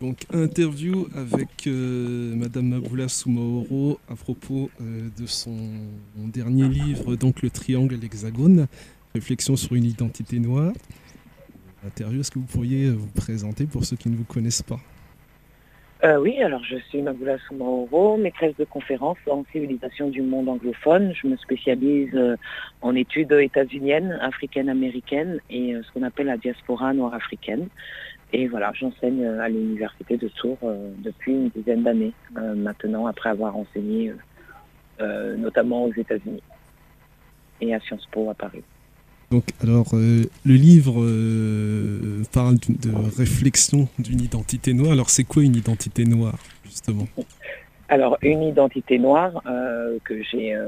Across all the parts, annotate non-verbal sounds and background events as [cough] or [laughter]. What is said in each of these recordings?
Donc interview avec euh, Madame Maboula Soumaoro à propos euh, de son dernier livre, donc Le Triangle et l'Hexagone, réflexion sur une identité noire. Interview, est-ce que vous pourriez vous présenter pour ceux qui ne vous connaissent pas? Euh, Oui, alors je suis Maboula Soumaoro, maîtresse de conférences en civilisation du monde anglophone. Je me spécialise en études états-uniennes, africaines, américaines et ce qu'on appelle la diaspora noire africaine. Et voilà, j'enseigne euh, à l'université de Tours euh, depuis une dizaine d'années euh, maintenant, après avoir enseigné notamment aux États-Unis et à Sciences Po à Paris. Donc, alors, le livre parle de réflexion d'une identité noire. Alors, c'est quoi une identité noire, justement? Alors, une identité noire que j'ai,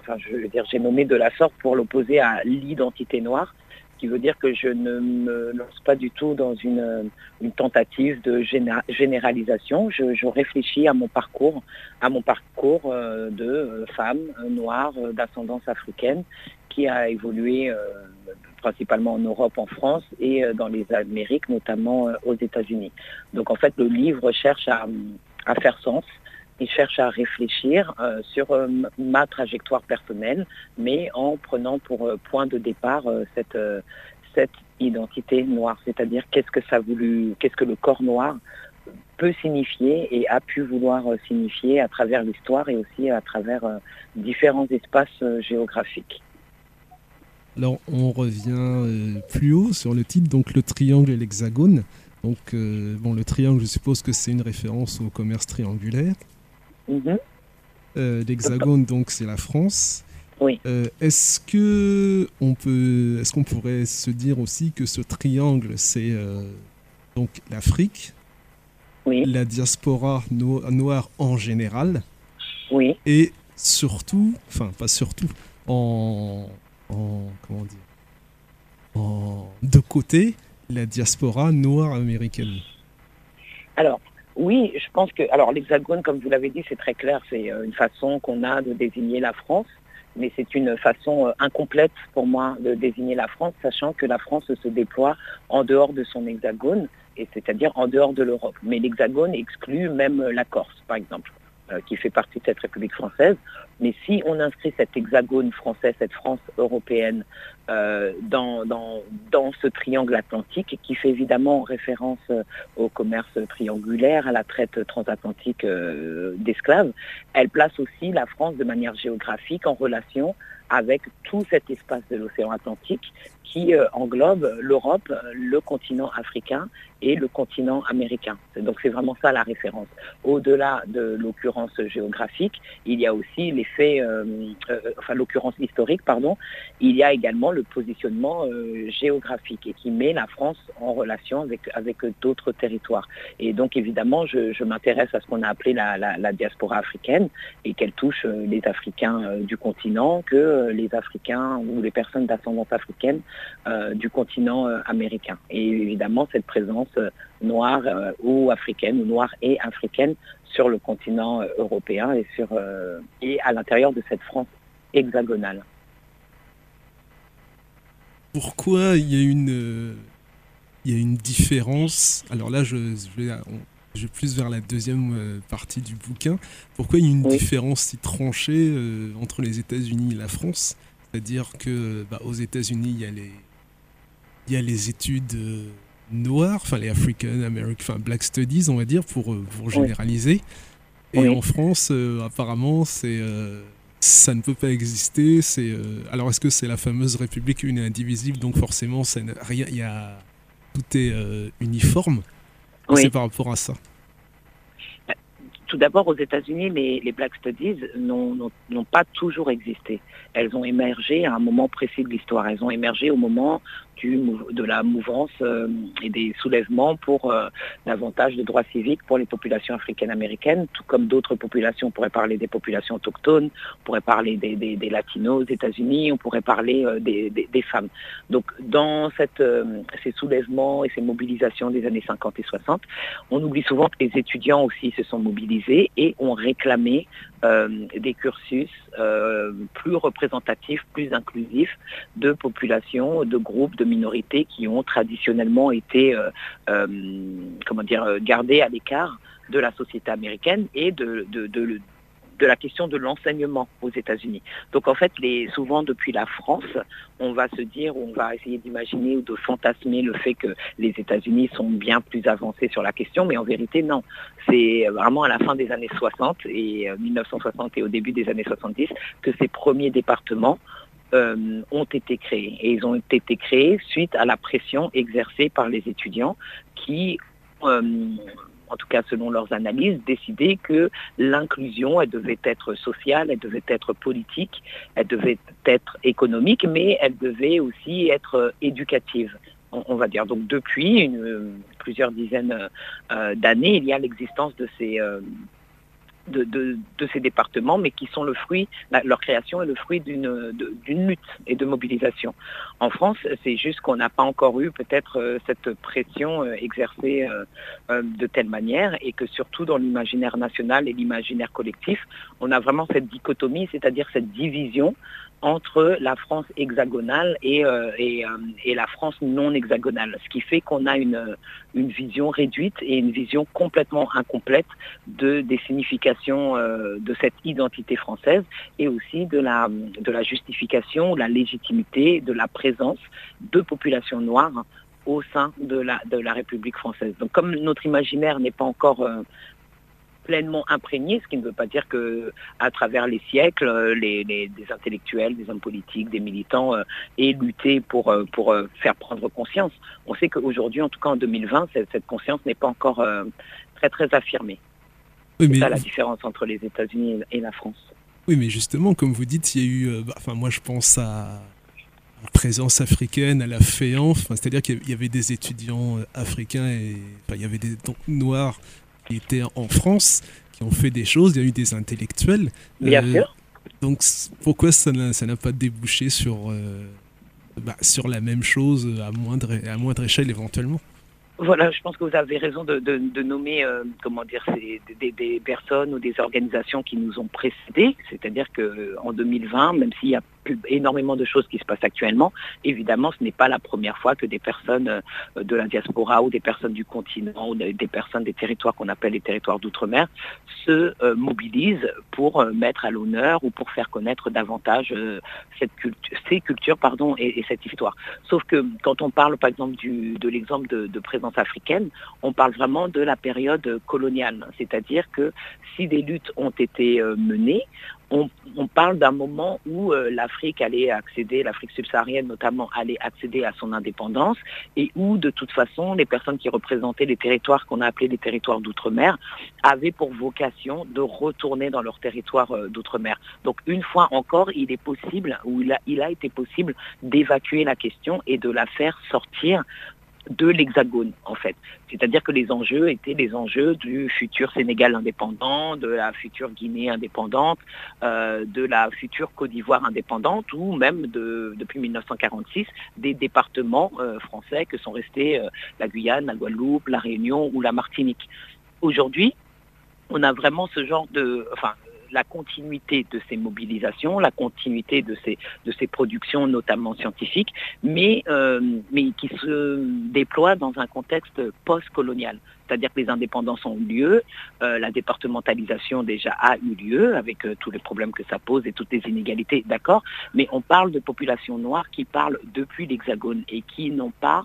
enfin, je veux dire, j'ai nommé de la sorte pour l'opposer à l'identité noire qui veut dire que je ne me lance pas du tout dans une, tentative de généralisation. Je, réfléchis à mon parcours, à mon parcours euh, de femme noire d'ascendance africaine qui a évolué euh, principalement en Europe, en France et euh, dans les Amériques, notamment aux États-Unis. Donc en fait, le livre cherche à faire sens il cherche à réfléchir euh, sur euh, ma trajectoire personnelle, mais en prenant pour euh, point de départ cette, identité noire, c'est-à-dire qu'est-ce que ça qu'est-ce que le corps noir peut signifier et a pu vouloir signifier à travers l'histoire et aussi à travers différents espaces géographiques. Alors on revient plus haut sur le titre, donc le triangle et l'hexagone. Donc bon, le triangle, je suppose que c'est une référence au commerce triangulaire. Mhm. Euh, l'hexagone, donc, c'est la France. Oui. Euh, est-ce que on peut, est-ce qu'on pourrait se dire aussi que ce triangle, c'est euh, donc l'Afrique, oui. la diaspora noire en général, oui. et surtout, enfin pas surtout, en, en comment dire, en de côté, la diaspora noire américaine. Alors, oui, je pense que, alors l'hexagone, comme vous l'avez dit, c'est très clair, c'est euh, une façon qu'on a de désigner la France, mais c'est une façon euh, incomplète pour moi de désigner la France, sachant que la France se déploie en dehors de son hexagone, et c'est-à-dire en dehors de l'Europe. Mais l'hexagone exclut même la Corse, par exemple. Euh, qui fait partie de cette République française. Mais si on inscrit cet hexagone français, cette France européenne, euh, dans, dans, dans, ce triangle atlantique, qui fait évidemment référence euh, au commerce triangulaire, à la traite transatlantique d'esclaves, elle place aussi la France de manière géographique en relation avec tout cet espace de l'océan Atlantique qui euh, englobe l'Europe, le continent africain et le continent américain. Donc c'est vraiment ça la référence. Au-delà de l'occurrence géographique, il y a aussi l'effet, euh, euh, enfin l'occurrence historique, pardon, il y a également le positionnement géographique et qui met la France en relation avec, avec d'autres territoires. Et donc évidemment, je, m'intéresse à ce qu'on a appelé la, la, diaspora africaine et qu'elle touche les Africains du continent, que les Africains ou les personnes d'ascendance africaine euh, du continent euh, américain. Et évidemment, cette présence euh, noire ou africaine, ou noire et africaine sur le continent européen et, sur, et à l'intérieur de cette France hexagonale. Pourquoi il y a une, il y a une différence? Alors là, je, vais, je, plus vers la deuxième partie du bouquin. Pourquoi il y a une différence si tranchée entre les États-Unis et la France? C'est-à-dire que bah, aux États-Unis, il y a les il y a les études euh, noires, enfin les African American, enfin Black Studies, on va dire, pour, euh, pour généraliser. Et en France, euh, apparemment, c'est ça ne peut pas exister. C'est alors est-ce que c'est la fameuse République une et indivisible, donc forcément, ça rien, il y a tout est uniforme. C'est par rapport à ça. Tout d'abord, aux États-Unis, les, Black Studies n'ont pas toujours existé. Elles ont émergé à un moment précis de l'histoire. Elles ont émergé au moment de la mouvance euh, et des soulèvements pour euh, davantage de droits civiques pour les populations africaines-américaines, tout comme d'autres populations. On pourrait parler des populations autochtones, on pourrait parler des, latinos aux États-Unis, on pourrait parler euh, des, femmes. Donc dans cette, ces soulèvements et ces mobilisations des années 50 et 60, on oublie souvent que les étudiants aussi se sont mobilisés et ont réclamé des cursus plus représentatifs, plus inclusifs de populations, de groupes, de minorités qui ont traditionnellement été, comment dire, gardés à l'écart de la société américaine et de, de, de, de la question de l'enseignement aux États-Unis. Donc en fait, souvent depuis la France, on va se dire, on va essayer d'imaginer ou de fantasmer le fait que les États-Unis sont bien plus avancés sur la question, mais en vérité, non. C'est vraiment à la fin des années 60 et 1960 euh, et au début des années 70 que ces premiers départements euh, ont été créés. Et ils ont été créés suite à la pression exercée par les étudiants qui euh, en tout cas selon leurs analyses, décidé que l'inclusion, elle devait être sociale, elle devait être politique, elle devait être économique, mais elle devait aussi être éducative on va dire. Donc depuis plusieurs dizaines euh, d'années, il y a l'existence de ces, euh, de, ces départements, mais qui sont le fruit, leur création est le fruit d'une lutte et de mobilisation. En France, c'est juste qu'on n'a pas encore eu peut-être euh, cette pression euh, exercée euh, de telle manière et que surtout dans l'imaginaire national et l'imaginaire collectif, on a vraiment cette dichotomie, c'est-à-dire cette division entre la France hexagonale et, euh, euh, et, la France non hexagonale, ce qui fait qu'on a une, une vision réduite et une vision complètement incomplète de, des significations euh, de cette identité française et aussi de la, de la justification, la légitimité de la présence de populations noires au sein de la, de la République française. Donc comme notre imaginaire n'est pas encore pleinement imprégné, ce qui ne veut pas dire que à travers les siècles, euh, les, des intellectuels, des hommes politiques, des militants euh, aient lutté pour, euh, pour faire prendre conscience. On sait qu'aujourd'hui, en tout cas en 2020, cette, conscience n'est pas encore très très affirmée. C'est ça la différence entre les États-Unis et la France. Oui, mais justement, comme vous dites, il y a eu, bah, enfin moi je pense à la présence africaine, à la féance, c'est-à-dire qu'il y avait des étudiants africains et il y avait des noirs étaient en France, qui ont fait des choses, il y a eu des intellectuels. Bien euh, sûr. Donc pourquoi ça n'a pas débouché sur, euh, bah, sur la même chose à moindre, à moindre échelle éventuellement? Voilà, je pense que vous avez raison de, nommer, euh, comment dire, des, des, personnes ou des organisations qui nous ont précédés. C'est-à-dire qu'en 2020, même s'il y a énormément de choses qui se passent actuellement. Évidemment, ce n'est pas la première fois que des personnes euh, de la diaspora ou des personnes du continent ou des personnes des territoires qu'on appelle les territoires d'outre-mer se euh, mobilisent pour euh, mettre à l'honneur ou pour faire connaître davantage cette culture, ces cultures pardon, et, cette histoire. Sauf que quand on parle par exemple du, de l'exemple de, de présence africaine, on parle vraiment de la période coloniale. C'est-à-dire que si des luttes ont été menées, on, parle d'un moment où euh, l'Afrique allait accéder, l'Afrique subsaharienne notamment, allait accéder à son indépendance et où de toute façon les personnes qui représentaient les territoires qu'on a appelés les territoires d'outre-mer avaient pour vocation de retourner dans leur territoire euh, d'outre-mer. Donc une fois encore, il est possible, ou il a, il a été possible d'évacuer la question et de la faire sortir de l'Hexagone, en fait. C'est-à-dire que les enjeux étaient les enjeux du futur Sénégal indépendant, de la future Guinée indépendante, euh, de la future Côte d'Ivoire indépendante, ou même de, depuis 1946, des départements euh, français que sont restés euh, la Guyane, la Guadeloupe, la Réunion ou la Martinique. Aujourd'hui, on a vraiment ce genre de... la continuité de ces mobilisations, la continuité de ces, de ces productions, notamment scientifiques, mais, euh, mais qui se déploient dans un contexte post-colonial. C'est-à-dire que les indépendances ont eu lieu, euh, la départementalisation déjà a eu lieu avec euh, tous les problèmes que ça pose et toutes les inégalités, d'accord, mais on parle de populations noires qui parlent depuis l'Hexagone et qui n'ont pas,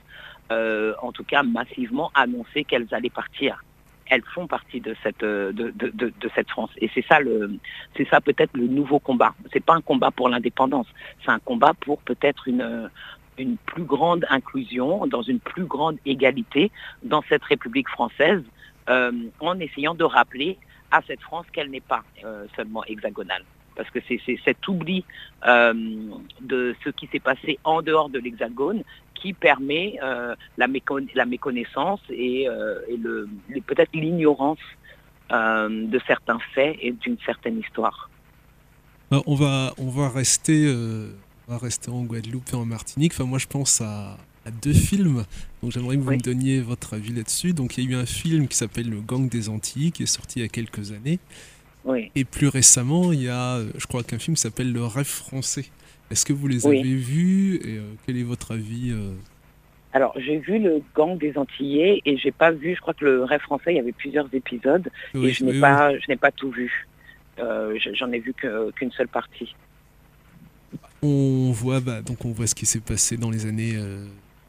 en tout cas massivement, annoncé qu'elles allaient partir elles font partie de cette euh, de, de, de, cette France. Et c'est ça ça peut-être le nouveau combat. C'est pas un combat pour l'indépendance, c'est un combat pour peut-être une une plus grande inclusion, dans une plus grande égalité dans cette République française, euh, en essayant de rappeler à cette France qu'elle n'est pas euh, seulement hexagonale parce que c'est cet oubli euh, de ce qui s'est passé en dehors de l'Hexagone qui permet euh, la, la, méconnaissance et, euh, peut-être l'ignorance de certains faits et d'une certaine histoire. on, va, on, va rester, on va rester en Guadeloupe et en Martinique. Enfin, moi, je pense à, deux films. Donc, j'aimerais que vous me donniez votre avis là-dessus. Donc, il y a eu un film qui s'appelle Le Gang des Antilles, qui est sorti il y a quelques années. Et plus récemment, il y a, je crois qu'un film s'appelle Le Rêve français. Est-ce que vous les avez vus et quel est votre avis alors, j'ai vu le Gang des Antillais et j'ai pas vu, je crois que le Rêve français, il y avait plusieurs épisodes et je n'ai pas, je n'ai pas tout vu. Euh, j'en ai vu qu'une seule partie. On voit, bah, donc on voit ce qui s'est passé dans les années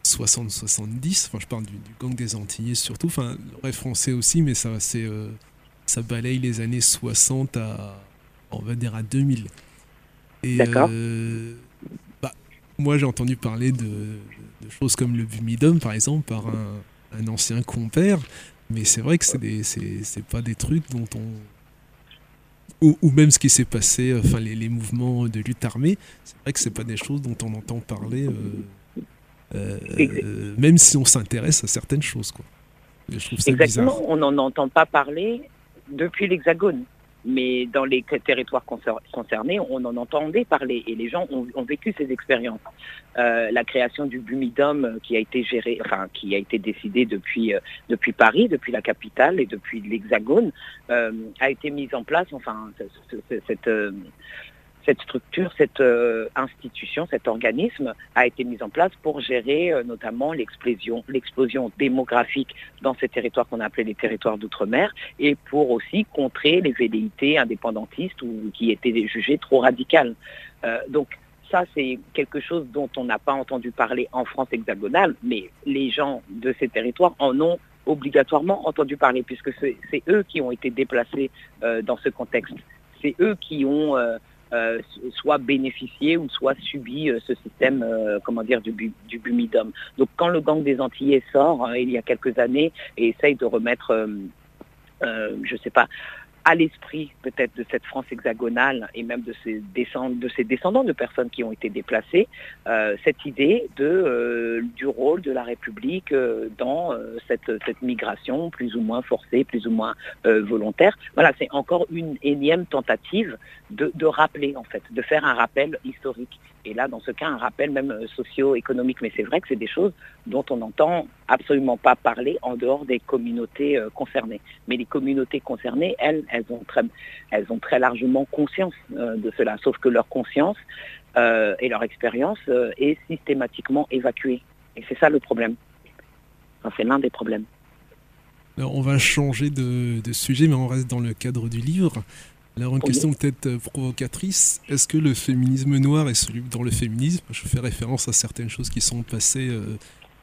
60-70. Euh, enfin, je parle du, Gang des Antillais surtout. Enfin, le Rêve français aussi, mais ça, c'est, euh, ça balaye les années 60 à, on va dire, à 2000. D'accord. Bah, moi, j'ai entendu parler de de choses comme le Bumidum, par exemple, par un, ancien compère. Mais c'est vrai que c'est, des, c'est, pas des trucs dont on. Ou, même ce qui s'est passé, enfin les, les, mouvements de lutte armée, c'est vrai que c'est pas des choses dont on entend parler, euh, euh, même si on s'intéresse à certaines choses. Quoi. Je trouve ça Exactement, on n'en entend pas parler depuis l'Hexagone mais dans les territoires concernés, on en entendait parler et les gens ont, vécu ces expériences. Euh, la création du Bumidum euh, qui a été géré, enfin qui a été décidé depuis euh, depuis Paris, depuis la capitale et depuis l'Hexagone, a été mise en place. Enfin, cette structure, cette euh, institution, cet organisme a été mise en place pour gérer euh, notamment l'explosion, démographique dans ces territoires qu'on appelait les territoires d'outre-mer et pour aussi contrer les velléités indépendantistes ou qui étaient jugées trop radicales. Euh, donc ça, c'est quelque chose dont on n'a pas entendu parler en France hexagonale, mais les gens de ces territoires en ont obligatoirement entendu parler, puisque c'est, eux qui ont été déplacés dans ce contexte. C'est eux qui ont soit bénéficié ou soit subi euh, ce système, euh, comment dire, du, du bumidum. Donc quand le gang des Antillais sort, il y a quelques années, et essaye de remettre, je ne sais pas, à l'esprit peut-être de cette France hexagonale et même de ses, descendants, de personnes qui ont été déplacées, euh, cette idée euh, du rôle de la République euh, dans cette, migration plus ou moins forcée, plus ou moins volontaire. Voilà, c'est encore une énième tentative de rappeler en fait, de faire un rappel historique et là, dans ce cas, un rappel même euh, socio-économique. Mais c'est vrai que c'est des choses dont on n'entend absolument pas parler en dehors des communautés euh, concernées. Mais les communautés concernées, elles, elles ont très, largement conscience euh, de cela, sauf que leur conscience et leur expérience est systématiquement évacuée. Et c'est ça le problème. c'est l'un des problèmes. On va changer de, sujet, mais on reste dans le cadre du livre. Alors une question peut-être euh, provocatrice, est-ce que le féminisme noir est soluble dans le féminisme? Je fais référence à certaines choses qui sont passées. Euh,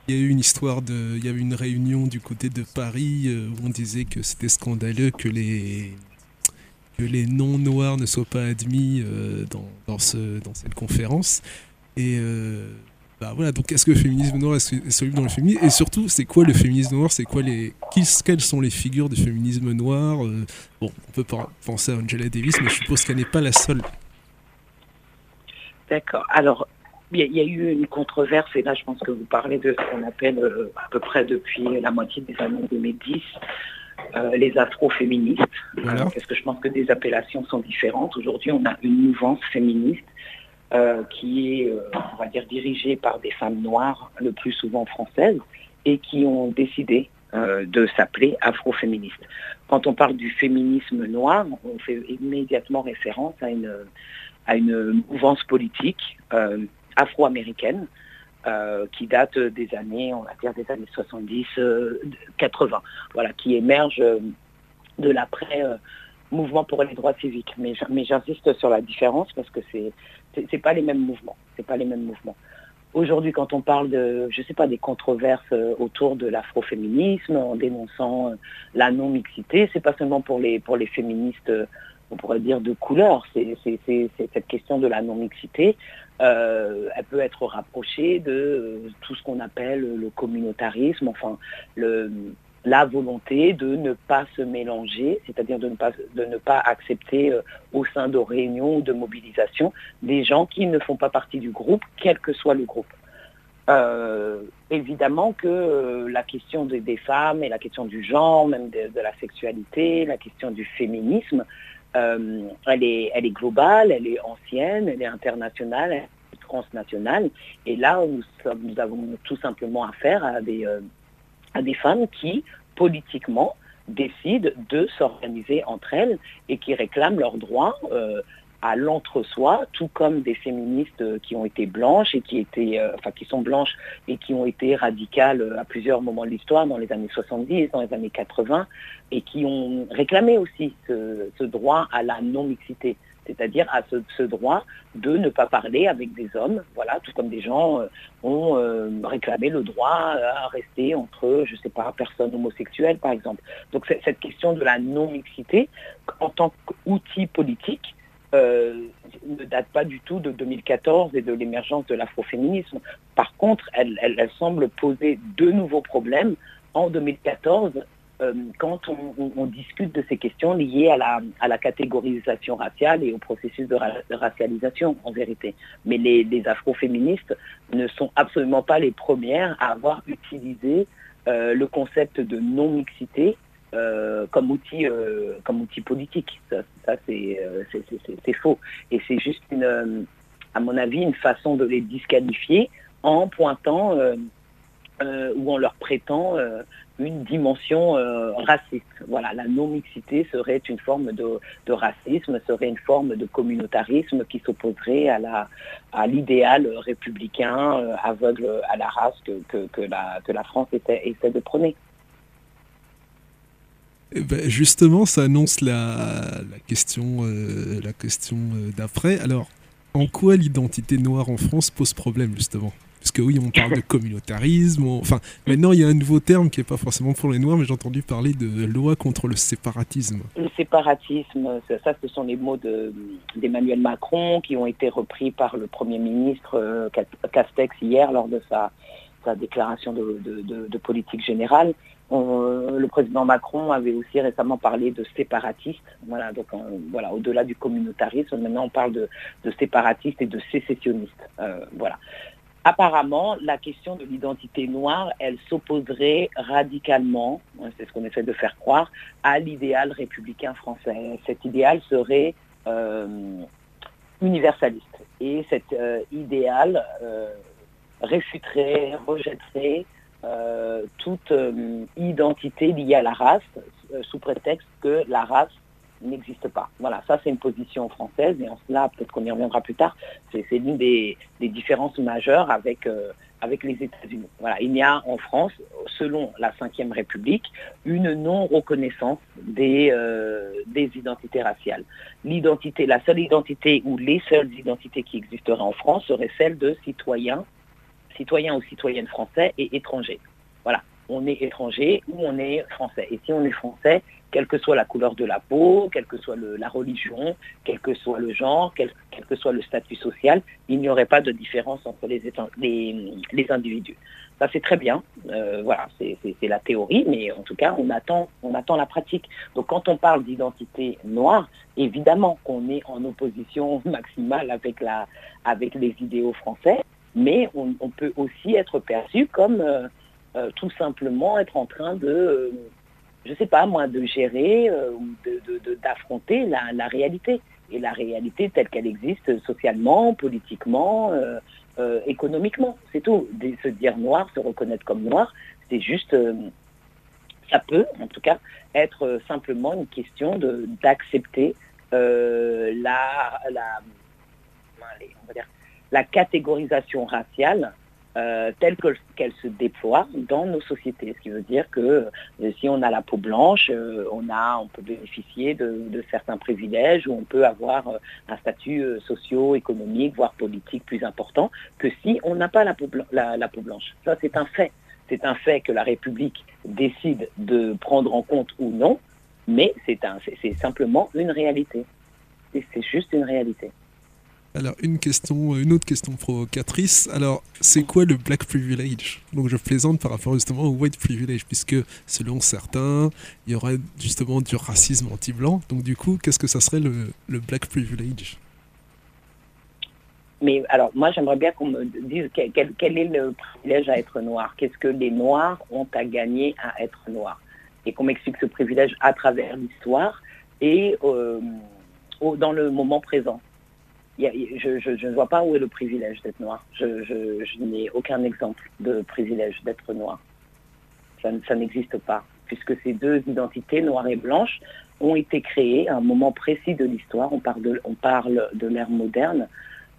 il y a eu une histoire de, il y a eu une réunion du côté de Paris euh, où on disait que c'était scandaleux que les que les non noirs ne soient pas admis dans, dans, ce, dans cette conférence. Et bah, voilà, donc est-ce que le féminisme noir est soluble dans le féminisme? Et surtout, c'est quoi le féminisme noir? C'est quoi les quelles sont les figures du féminisme noir? Euh, Bon, on peut penser à Angela Davis, mais je suppose qu'elle n'est pas la seule. D'accord. Alors, il y, a eu une controverse, et là je pense que vous parlez de ce qu'on appelle euh, à peu près depuis la moitié des années 2010 euh, les afroféministes, voilà. parce que je pense que des appellations sont différentes. Aujourd'hui, on a une mouvance féministe euh, qui est, euh, on va dire, dirigée par des femmes noires, le plus souvent françaises, et qui ont décidé euh, de s'appeler afroféministes. Quand on parle du féminisme noir, on fait immédiatement référence à une, à une mouvance politique afro-américaine qui date des années, on va dire des années 70-80, voilà, qui émerge de l'après mouvement pour les droits civiques. Mais, mais j'insiste sur la différence parce que c'est c'est pas les mêmes mouvements. C'est pas les mêmes mouvements. Aujourd'hui, quand on parle de, je sais pas, des controverses euh, autour de l'afroféminisme, en dénonçant euh, la non-mixité, c'est pas seulement pour les, pour les féministes, euh, on pourrait dire, de couleur. Cette question de la non-mixité. elle peut être rapprochée de tout ce qu'on appelle le communautarisme, enfin, le, la volonté de ne pas se mélanger, c'est-à-dire de ne pas, de ne pas accepter euh, au sein de réunions ou de mobilisations des gens qui ne font pas partie du groupe, quel que soit le groupe. Euh, évidemment que euh, la question des femmes et la question du genre, même de, la sexualité, la question du féminisme, elle, est, elle est globale, elle est ancienne, elle est internationale, elle est transnationale. Et là, nous, nous avons tout simplement affaire à des à des femmes qui, politiquement, décident de s'organiser entre elles et qui réclament leurs droits à l'entre-soi, tout comme des féministes qui ont été blanches et qui étaient, enfin qui sont blanches et qui ont été radicales à plusieurs moments de l'histoire, dans les années 70, dans les années 80, et qui ont réclamé aussi ce droit à la non-mixité c'est-à-dire à ce, droit de ne pas parler avec des hommes, voilà, tout comme des gens euh, ont euh, réclamé le droit à rester entre, je ne sais pas, personnes homosexuelles, par exemple. Donc cette question de la non-mixité, en tant qu'outil politique, euh, ne date pas du tout de 2014 et de l'émergence de l'afroféminisme. Par contre, elle, elle, semble poser de nouveaux problèmes en 2014 euh, quand on, discute de ces questions liées à la, catégorisation raciale et au processus de, racialisation, en vérité. Mais les, afroféministes ne sont absolument pas les premières à avoir utilisé euh, le concept de non-mixité euh, comme, outil, comme outil politique. Ça, c'est faux. Et c'est juste, à mon avis, une façon de les disqualifier en pointant ou en leur prêtant une dimension euh, raciste. Voilà, la non-mixité serait une forme de, racisme, serait une forme de communautarisme qui s'opposerait à l'idéal républicain euh, aveugle à la race que, la, France essaie, de prôner. Eh ben, justement, ça annonce la, question, euh, la question d'après. Alors, en quoi l'identité noire en France pose problème, justement? Parce que oui, on parle de communautarisme. Enfin, maintenant, il y a un nouveau terme qui n'est pas forcément pour les Noirs, mais j'ai entendu parler de loi contre le séparatisme. Le séparatisme, ça, ce sont les mots d'Emmanuel Macron qui ont été repris par le Premier ministre euh, Castex hier lors de sa, déclaration de, politique générale. le président Macron avait aussi récemment parlé de séparatistes. Voilà, donc voilà, au-delà du communautarisme, maintenant on parle de, séparatistes et de sécessionnistes. Euh, voilà apparemment, la question de l'identité noire, elle s'opposerait radicalement, hein, c'est ce qu'on essaie de faire croire, à l'idéal républicain français. Cet idéal serait euh, universaliste. Et cet euh, idéal euh, réfuterait, rejetterait toute identité liée à la race, sous prétexte que la race n'existe pas. Voilà, ça c'est une position française et en cela, peut-être qu'on y reviendra plus tard, c'est l'une des, différences majeures avec, euh, avec les États-Unis. Voilà, il y a en France, selon la Ve République, une non-reconnaissance des, euh, des identités raciales. L'identité, la seule identité ou les seules identités qui existeraient en France seraient celles de citoyens, citoyens ou citoyennes français et étrangers. Voilà, on est étranger ou on est français. Et si on est français, quelle que soit la couleur de la peau, quelle que soit la religion, quel que soit le genre, quel, que soit le statut social, il n'y aurait pas de différence entre les, individus. Ça c'est très bien, euh, voilà, c'est la théorie, mais en tout cas on attend, la pratique. Donc quand on parle d'identité noire, évidemment qu'on est en opposition [laughs] maximale avec les idéaux français, mais on, peut aussi être perçu comme euh, euh, tout simplement être en train de je sais pas moi, de gérer euh, ou d'affronter la, réalité. Et la réalité telle qu'elle existe socialement, politiquement, euh, euh, économiquement, c'est tout. se dire noir, se reconnaître comme noir, c'est juste, ça peut en tout cas être simplement une question d'accepter la, la, la catégorisation raciale euh, telle qu'elle se déploie dans nos sociétés. Ce qui veut dire que euh, si on a la peau blanche, euh, on, peut bénéficier de, certains privilèges ou on peut avoir un statut socio-économique, voire politique plus important que si on n'a pas la peau, la peau blanche. Ça, c'est un fait. C'est un fait que la République décide de prendre en compte ou non, mais c'est simplement une réalité. C'est juste une réalité. Alors, une question, une autre question provocatrice. Alors, c'est quoi le black privilege? Donc, je plaisante par rapport justement au white privilege, puisque selon certains, il y aurait justement du racisme anti-blanc. Donc, du coup, qu'est-ce que ça serait le, black privilege? Mais alors, moi, j'aimerais bien qu'on me dise quel, est le privilège à être noir? Qu'est-ce que les noirs ont à gagner à être noirs? Et qu'on m'explique ce privilège à l'histoire et euh, dans le moment présent je, ne vois pas où est le privilège d'être noir. Je, n'ai aucun exemple de privilège d'être noir. Ça, n'existe pas. puisque ces deux identités, noires et blanches, ont été créées à un moment précis de l'histoire. On parle de, on parle de l'ère moderne,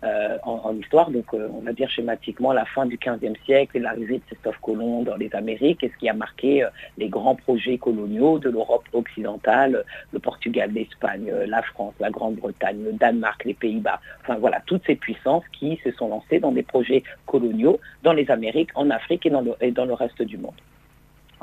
euh, en, histoire, donc euh, on va dire schématiquement la fin du XVe siècle et l'arrivée de Christophe Colomb dans les Amériques, et ce qui a marqué euh, les grands projets coloniaux de l'Europe occidentale, le Portugal, l'Espagne, la France, la Grande-Bretagne, le Danemark, les Pays-Bas, enfin voilà, toutes ces puissances qui se sont lancées dans des projets coloniaux dans les Amériques, en Afrique et dans le, et dans le reste du monde.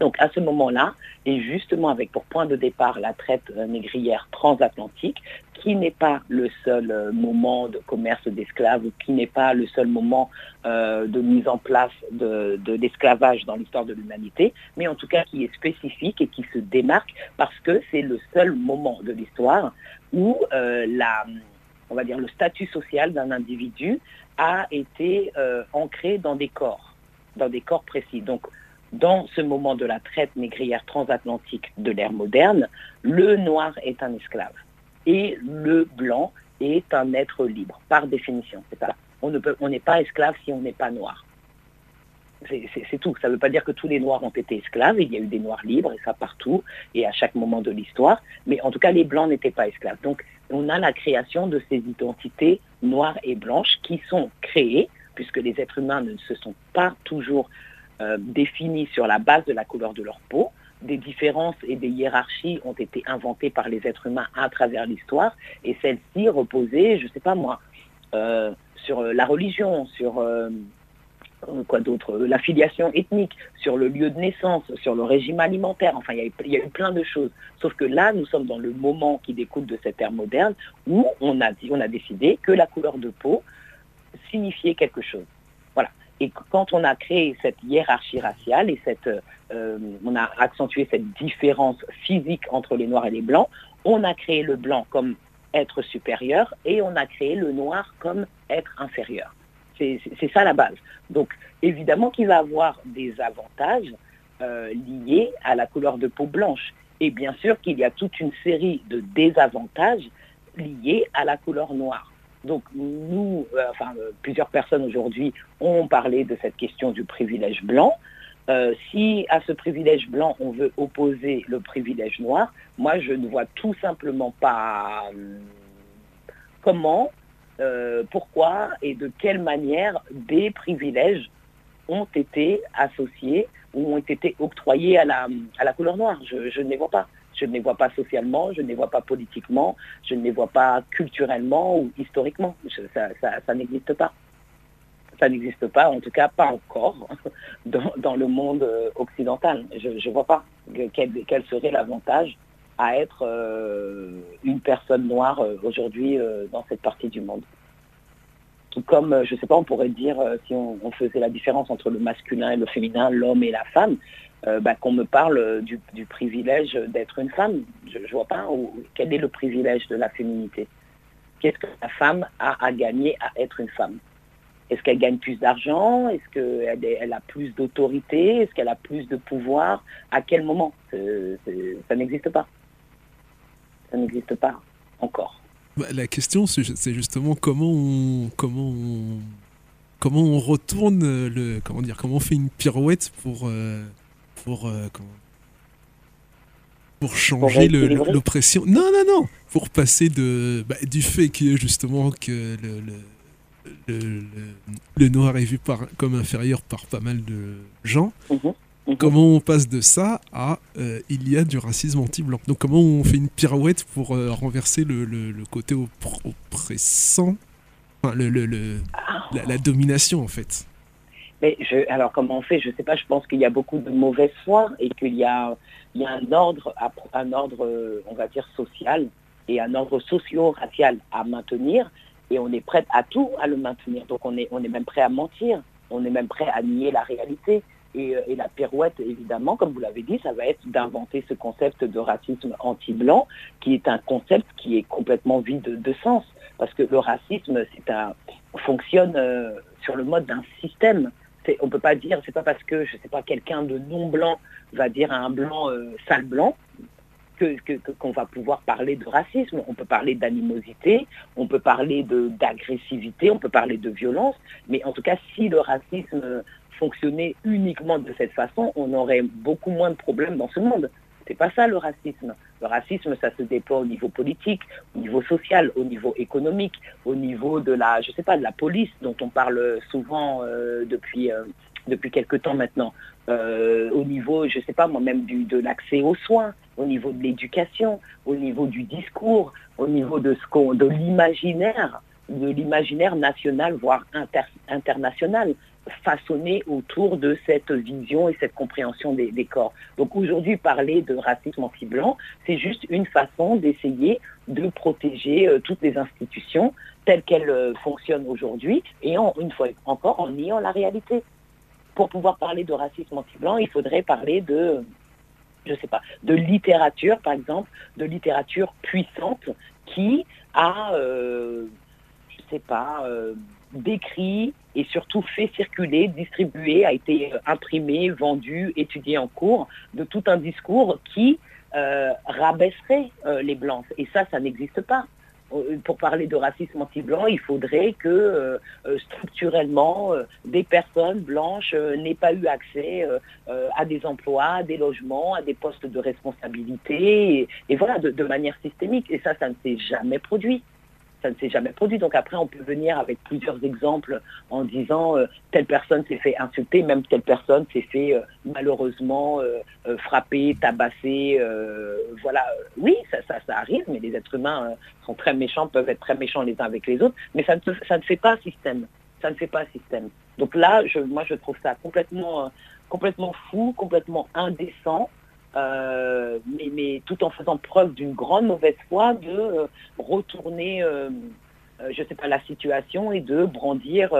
Donc à ce moment-là, et justement avec pour point de départ la traite négrière transatlantique, qui n'est pas le seul euh, moment de commerce d'esclaves, qui n'est pas le seul moment euh, de mise en place de, l'esclavage dans l'histoire de l'humanité, mais en tout cas qui est spécifique et qui se démarque parce que c'est le seul moment de l'histoire où euh, la, on va dire le statut social d'un individu a été ancré dans des corps, dans des corps précis. Donc dans ce moment de la traite négrière transatlantique de l'ère moderne, le noir est un esclave et le blanc est un être libre, par définition. On n'est pas esclave si on n'est pas noir. C'est tout. Ça ne veut pas dire que tous les noirs ont été esclaves. Il y a eu des noirs libres, et ça partout, et à chaque moment de l'histoire. Mais en tout cas, les blancs n'étaient pas esclaves. Donc, on a la création de ces identités noires et blanches qui sont créées, puisque les êtres humains ne se sont pas toujours euh, définis sur la base de la couleur de leur peau. Des différences et des hiérarchies ont été inventées par les êtres humains à travers l'histoire, et celles-ci reposaient, je ne sais pas moi, euh, sur la religion, sur euh, quoi d'autre, la filiation ethnique, sur le lieu de naissance, sur le régime alimentaire. Enfin, il y, a eu, plein de choses. Sauf que là, nous sommes dans le moment qui découle de cette ère moderne où on a, dit, on a décidé que la couleur de peau signifiait quelque chose. Et quand on a créé cette hiérarchie raciale et cette, euh, on a accentué cette différence physique entre les noirs et les blancs, on a créé le blanc comme être supérieur et on a créé le noir comme être inférieur. C'est ça la base. Donc évidemment qu'il va avoir des avantages euh, liés à la couleur de peau blanche. Et bien sûr qu'il y a toute une série de désavantages liés à la couleur noire. Donc nous, euh, enfin euh, plusieurs personnes aujourd'hui ont parlé de cette question du privilège blanc. Euh, si à ce privilège blanc on veut opposer le privilège noir, moi je ne vois tout simplement pas comment, pourquoi et de quelle manière des privilèges ont été associés ou ont été octroyés à la, à la couleur noire. Je, je ne les vois pas. Je ne les vois pas socialement, je ne les vois pas politiquement, je ne les vois pas culturellement ou historiquement. ça, n'existe pas. Ça n'existe pas, en tout cas pas encore, [laughs] dans, le monde euh, occidental. Je ne vois pas quel, serait l'avantage à être euh, une personne noire euh, aujourd'hui dans cette partie du monde. Tout comme, je ne sais pas, on pourrait dire, si on, faisait la différence entre le masculin et le féminin, l'homme et la femme, euh, bah, qu'on me parle du, privilège d'être une femme. Je ne vois pas quel est le privilège de la féminité. Qu'est-ce que la femme a à gagner à être une femme? Est-ce qu'elle gagne plus d'argent? Est-ce qu'elle elle a plus d'autorité? Est-ce qu'elle a plus de pouvoir? À quel moment? Ça n'existe pas. Ça n'existe pas encore. Bah, la question, c'est justement comment on, comment comment on retourne le, comment dire, comment on fait une pirouette pour euh, pour euh, pour changer l'oppression. Non, non, non. Pour passer de bah, du fait que justement que le, le, le, noir est vu par, comme inférieur par pas mal de gens. Mhm, mhm. Comment on passe de ça à euh, il y a du racisme anti-blanc Donc comment on fait une pirouette pour euh, renverser le, côté oppressant, enfin, le, ah. la, domination en fait? Mais je, alors comment on fait Je ne sais pas, je pense qu'il y a beaucoup de mauvaise foi et qu'il y a, il y a un ordre, un ordre, on va dire, social et un ordre socio-racial à maintenir et on est prêt à tout à le maintenir. Donc on est, on est même prêt à mentir, on est même prêt à nier la réalité. Et, et la pirouette, évidemment, comme vous l'avez dit, ça va être d'inventer ce concept de racisme anti-blanc, qui est un concept qui est complètement vide de, sens. Parce que le racisme, c'est un, fonctionne euh, sur le mode d'un système on peut pas dire, c'est pas parce que, je sais pas, quelqu'un de non blanc va dire à un blanc euh, sale blanc qu'on va pouvoir parler de racisme. On peut parler d'animosité, on peut parler d'agressivité, on peut parler de violence, mais en tout cas, si le racisme fonctionnait uniquement de cette façon, on aurait beaucoup moins de problèmes dans ce monde. C'est pas ça le racisme. Le racisme, ça se déploie au niveau politique, au niveau social, au niveau économique, au niveau de la, je sais pas, de la police dont on parle souvent euh, depuis euh, depuis quelque temps maintenant, euh, au niveau, je sais pas moi-même, de l'accès aux soins, au niveau de l'éducation, au niveau du discours, au niveau de ce qu'on, de l'imaginaire, de l'imaginaire national, voire international façonné autour de cette vision et cette compréhension des, corps. Donc aujourd'hui, parler de racisme anti-blanc, c'est juste une façon d'essayer de protéger euh, toutes les institutions telles qu'elles euh, fonctionnent aujourd'hui et une fois encore en niant la réalité. Pour pouvoir parler de racisme anti-blanc, il faudrait parler de je sais pas, de littérature, par exemple, de littérature puissante qui a, euh, je sais pas, euh, décrit et surtout fait circuler, distribué, a été euh, imprimé, vendu, étudié en cours, de tout un discours qui euh, rabaisserait euh, les blancs. Et ça, ça n'existe pas. Pour parler de racisme anti-blanc, il faudrait que structurellement, des personnes blanches n'aient pas eu accès à des emplois, à des logements, à des postes de responsabilité, et, voilà, de manière systémique. Et ça, ça ne s'est jamais produit ça ne s'est jamais produit. Donc après, on peut venir avec plusieurs exemples en disant euh, telle personne s'est fait insulter, même telle personne s'est fait euh, malheureusement euh, frapper, tabasser. voilà, oui, ça, ça, ça, arrive, mais les êtres humains sont très méchants, peuvent être très méchants les uns avec les autres, mais ça ne, ça ne fait pas système. Ça ne fait pas système. Donc là, je, moi, je trouve ça complètement, complètement fou, complètement indécent. Euh, mais, tout en faisant preuve d'une grande mauvaise foi de euh, retourner, euh, je sais pas, la situation et de brandir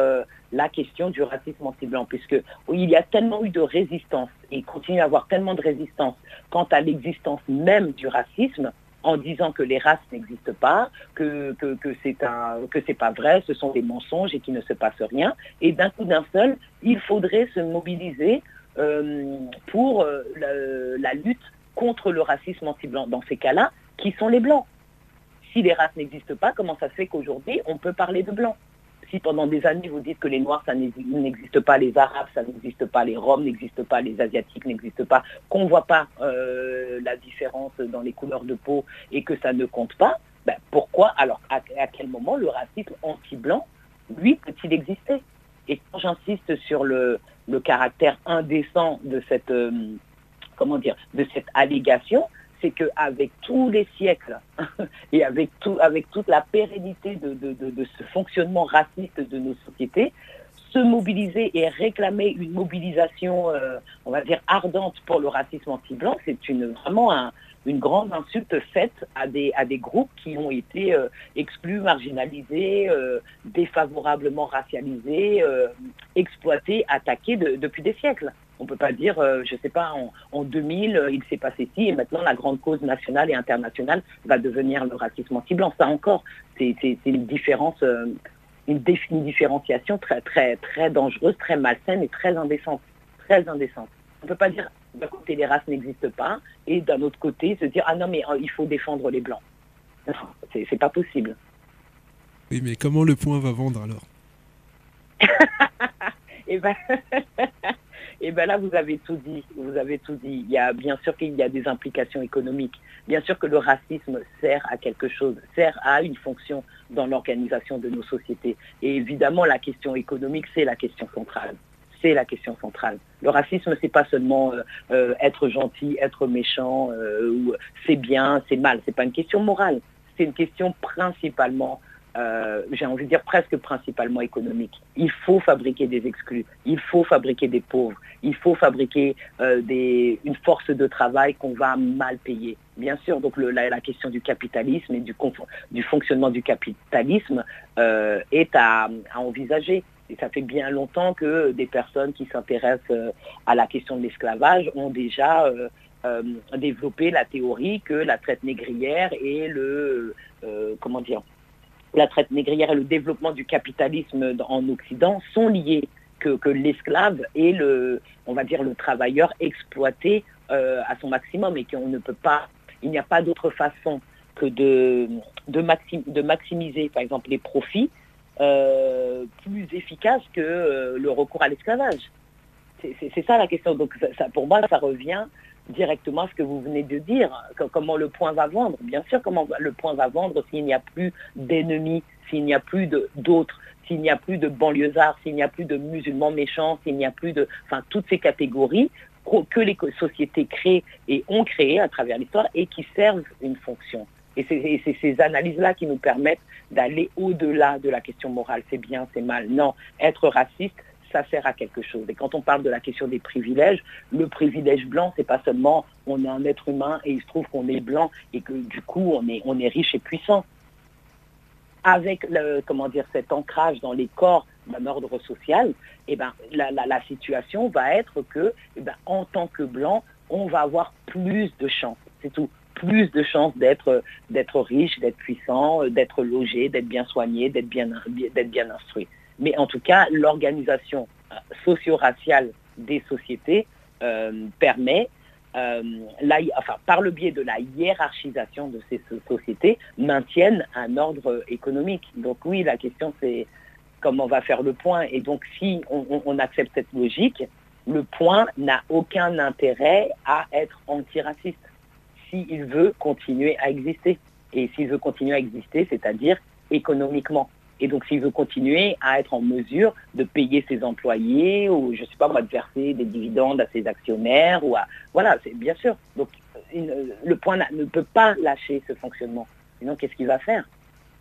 la question du racisme anti-blanc, puisque il y a tellement eu de résistance et continue à avoir tellement de résistance quant à l'existence même du racisme en disant que les races n'existent pas, que, que, que c'est un que c'est pas vrai, ce sont des mensonges et qu'il ne se passe rien. Et d'un coup d'un seul, il faudrait se mobiliser pour euh, la, lutte contre le racisme anti-blanc. Dans ces cas-là, qui sont les blancs? Si les races n'existent pas, comment ça se fait qu'aujourd'hui, on peut parler de blancs? Si pendant des années vous dites que les Noirs, ça n'existe pas, les Arabes, ça n'existe pas, les Roms n'existent pas, les Asiatiques n'existent pas, qu'on ne voit pas euh, la différence dans les couleurs de peau et que ça ne compte pas, ben pourquoi alors à, quel moment le racisme anti-blanc, lui, peut-il exister? Et quand j'insiste sur le, le caractère indécent de cette, euh, comment dire, de cette allégation, c'est qu'avec tous les siècles [laughs] et avec, tout, avec toute la pérennité de, de, ce fonctionnement raciste de nos sociétés, se mobiliser et réclamer une mobilisation, euh, on va dire, ardente pour le racisme anti-blanc, c'est vraiment un, une grande insulte faite à des, à des groupes qui ont été euh, exclus, marginalisés, euh, défavorablement racialisés, euh, exploités, attaqués depuis des siècles. On ne peut pas dire, je ne sais pas, en, en 2000, il s'est passé ci, et maintenant la grande cause nationale et internationale va devenir le racisme anti-blanc. Ça encore, c'est une différence, une, une différenciation très, très, très dangereuse, très malsaine et très indécente. Très indécente. On ne peut pas dire d'un côté les races n'existent pas et d'un autre côté se dire ah non mais euh, il faut défendre les blancs. C'est pas possible. Oui mais comment le point va vendre alors? Et [laughs] eh ben, et [laughs] eh ben là vous avez tout dit, vous avez tout dit. Il y a bien sûr qu'il y a des implications économiques. Bien sûr que le racisme sert à quelque chose, sert à une fonction dans l'organisation de nos sociétés. Et évidemment la question économique c'est la question centrale c'est la question centrale. Le racisme, c'est pas seulement euh, euh, être gentil, être méchant, euh, ou c'est bien, c'est mal. C'est pas une question morale. C'est une question principalement, j'ai envie de dire presque principalement économique. Il faut fabriquer des exclus, il faut fabriquer des pauvres, il faut fabriquer des, une force de travail qu'on va mal payer. Bien sûr, donc la, question du capitalisme et du, du fonctionnement du capitalisme est à envisager. Et ça fait bien longtemps que des personnes qui s'intéressent euh, à la question de l'esclavage ont déjà euh, euh, développé la théorie que la traite négrière et le comment dire la traite négrière et le développement du capitalisme en Occident sont liés que, l'esclave est le on va dire le travailleur exploité à son maximum et qu'on ne peut pas il n'y a pas d'autre façon que de, de maximiser par exemple les profits euh, plus efficace que euh, le recours à l'esclavage. C'est ça la question. Donc ça, pour moi, ça revient directement à ce que vous venez de dire, comment le point va vendre? Bien sûr, comment le point va vendre s'il n'y a plus d'ennemis, s'il n'y a plus d'autres, s'il n'y a plus de banlieusards, s'il n'y a plus de musulmans méchants, s'il n'y a plus de... Enfin, toutes ces catégories que les sociétés créent et ont créées à travers l'histoire et qui servent une fonction. Et c'est ces analyses-là qui nous permettent d'aller au-delà de la question morale. C'est bien, c'est mal. Non, être raciste, ça sert à quelque chose. Et quand on parle de la question des privilèges, le privilège blanc, c'est pas seulement on est un être humain et il se trouve qu'on est blanc et que du coup on est, on est riche et puissant. Avec comment dire, cet ancrage dans les corps d'un ordre social, eh ben, la, la, situation va être que, eh ben, en tant que blanc, on va avoir plus de chance. C'est tout plus de chances d'être riche, d'être puissant, d'être logé, d'être bien soigné, d'être bien instruit. Mais en tout cas, l'organisation euh, socio-raciale des sociétés euh, permet, euh, enfin, par le biais de la hiérarchisation de ces sociétés, maintiennent un ordre économique. Donc oui, la question c'est comment on va faire le point. Et donc si on accepte cette logique, le point n'a aucun intérêt à être antiraciste s'il veut continuer à exister. Et s'il veut continuer à exister, c'est-à-dire économiquement. Et donc, s'il veut continuer à être en mesure de payer ses employés ou, je ne sais pas moi, de verser des dividendes à ses actionnaires ou à... Voilà, c'est bien sûr. Donc, le point ne peut pas lâcher ce fonctionnement. Sinon, qu'est-ce qu'il va faire?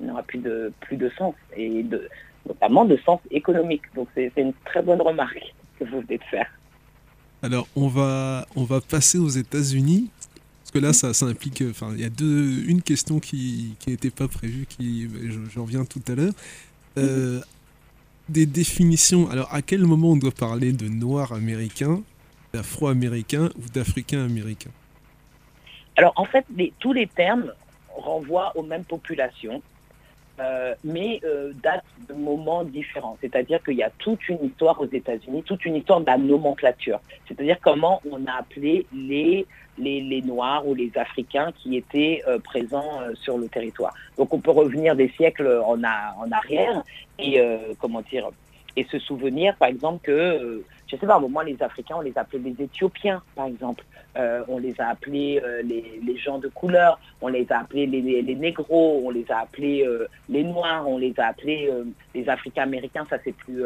Il n'aura plus de, plus de sens, et de, notamment de sens économique. Donc, c'est une très bonne remarque que vous venez de faire. Alors, on va, on va passer aux États-Unis. Parce que là, ça, implique. Enfin, il y a une question qui n'était pas prévue, qui j'en reviens tout à l'heure. Euh, des définitions. Alors, à quel moment on doit parler de noir américain, d'afro-américain ou d'africain américain Alors, en fait, tous les termes renvoient aux mêmes populations. Euh, mais euh, datent de moments différents. C'est-à-dire qu'il y a toute une histoire aux États-Unis, toute une histoire de la nomenclature. C'est-à-dire comment on a appelé les les, Noirs ou les Africains qui étaient euh, présents euh, sur le territoire. Donc on peut revenir des siècles en, en arrière et comment dire et se souvenir, par exemple, que, je sais pas, à un moment, les Africains, on les appelait les Éthiopiens, par exemple. Euh, on les a appelés euh, les, gens de couleur, on les a appelés les, négros, on les a appelés euh, les noirs, on les a appelés les africains américains, ça c'est plus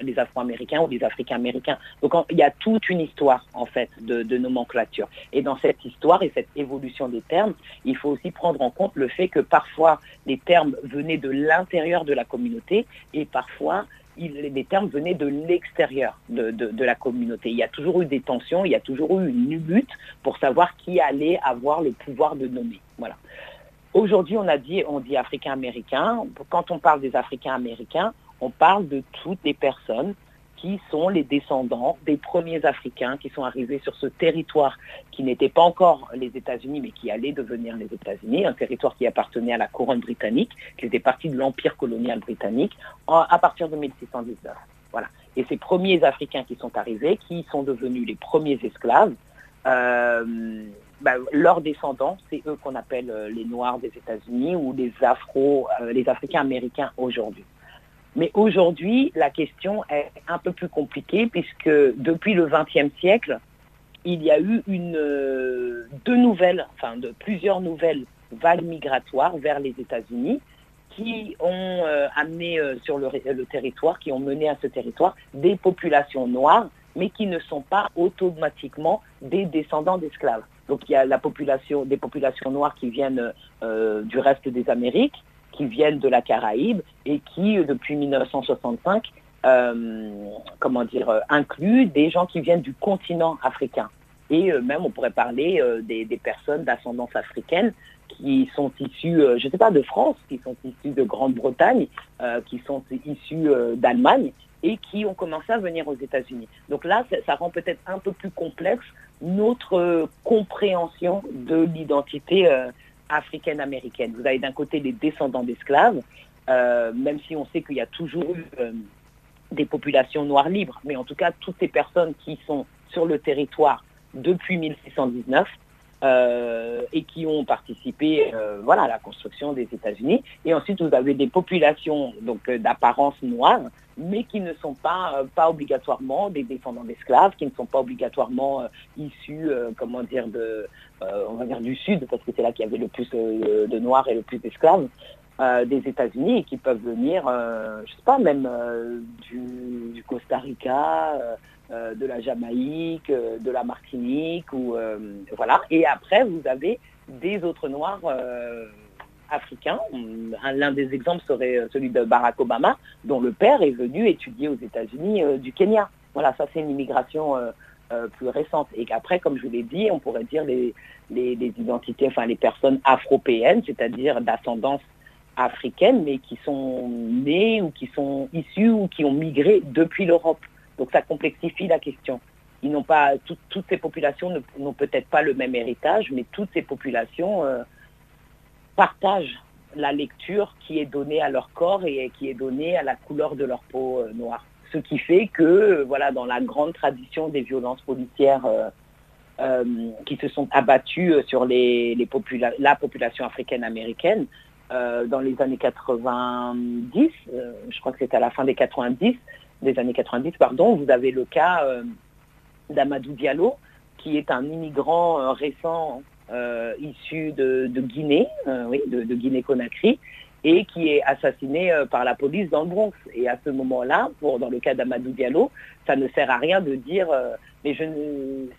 les afro-américains ou les africains américains. Donc il y a toute une histoire en fait de, nomenclature. Et dans cette histoire et cette évolution des termes, il faut aussi prendre en compte le fait que parfois les termes venaient de l'intérieur de la communauté et parfois les termes venaient de l'extérieur de, la communauté. Il y a toujours eu des tensions, il y a toujours eu une lutte pour savoir qui allait avoir le pouvoir de nommer. Voilà. Aujourd'hui, on a dit, on dit africain-américain. Quand on parle des africains américains, on parle de toutes les personnes qui sont les descendants des premiers Africains qui sont arrivés sur ce territoire qui n'était pas encore les États-Unis, mais qui allait devenir les États-Unis, un territoire qui appartenait à la couronne britannique, qui était partie de l'empire colonial britannique à partir de 1619. Voilà. Et ces premiers Africains qui sont arrivés, qui sont devenus les premiers esclaves, euh, ben, leurs descendants, c'est eux qu'on appelle euh, les Noirs des États-Unis ou les Afro, euh, les Africains américains aujourd'hui. Mais aujourd'hui, la question est un peu plus compliquée puisque depuis le XXe siècle, il y a eu euh, deux nouvelles, plusieurs nouvelles vagues migratoires vers les États-Unis qui ont euh, amené euh, sur le, le, territoire, qui ont mené à ce territoire des populations noires, mais qui ne sont pas automatiquement des descendants d'esclaves. Donc il y a la population, des populations noires qui viennent du reste des Amériques, qui viennent de la Caraïbe et qui, euh, depuis 1965, euh, comment dire, euh, inclut des gens qui viennent du continent africain. Et même, on pourrait parler des, personnes d'ascendance africaine qui sont issues, je ne sais pas, de France, qui sont issues de Grande-Bretagne, qui sont issues d'Allemagne et qui ont commencé à venir aux États-Unis. Donc là, ça rend peut-être un peu plus complexe notre compréhension de l'identité africaine-américaine. Vous avez d'un côté les descendants d'esclaves, euh, même si on sait qu'il y a toujours eu euh, des populations noires libres, mais en tout cas toutes ces personnes qui sont sur le territoire depuis 1619 euh, et qui ont participé euh, voilà, à la construction des États-Unis. Et ensuite, vous avez des populations donc euh, d'apparence noire, mais qui ne sont pas, pas obligatoirement des descendants d'esclaves, qui ne sont pas obligatoirement issus, comment dire, de, on va dire du Sud, parce que c'est là qu'il y avait le plus de Noirs et le plus d'esclaves. des États-Unis et qui peuvent venir, je sais pas, même du, du, Costa Rica, euh, de la Jamaïque, euh, de la Martinique, euh. Et après, vous avez des autres Noirs africains. L'un des exemples serait celui de Barack Obama, dont le père est venu étudier aux États-Unis du Kenya. Voilà, ça c'est une immigration plus récente. Et qu'après, comme je vous l'ai dit, on pourrait dire les, identités, enfin les personnes afropéennes, c'est-à-dire d'ascendance africaine, mais qui sont nées ou qui sont issues ou qui ont migré depuis l'Europe. Donc ça complexifie la question. Ils n'ont pas, toutes ces populations n'ont peut-être pas le même héritage, mais toutes ces populations euh, partagent la lecture qui est donnée à leur corps et qui est donnée à la couleur de leur peau euh, noire. Ce qui fait que, voilà, dans la grande tradition des violences policières euh, qui se sont abattues sur les, la population africaine-américaine, dans les années 90, je crois que c'était à la fin des 90, des années 90, pardon, vous avez le cas euh, d'Amadou Diallo, qui est un immigrant euh, récent euh, issu de, Guinée, oui, de, Guinée-Conakry, et qui est assassiné par la police dans le Bronx. Et à ce moment-là, dans le cas d'Amadou Diallo, ça ne sert à rien de dire mais je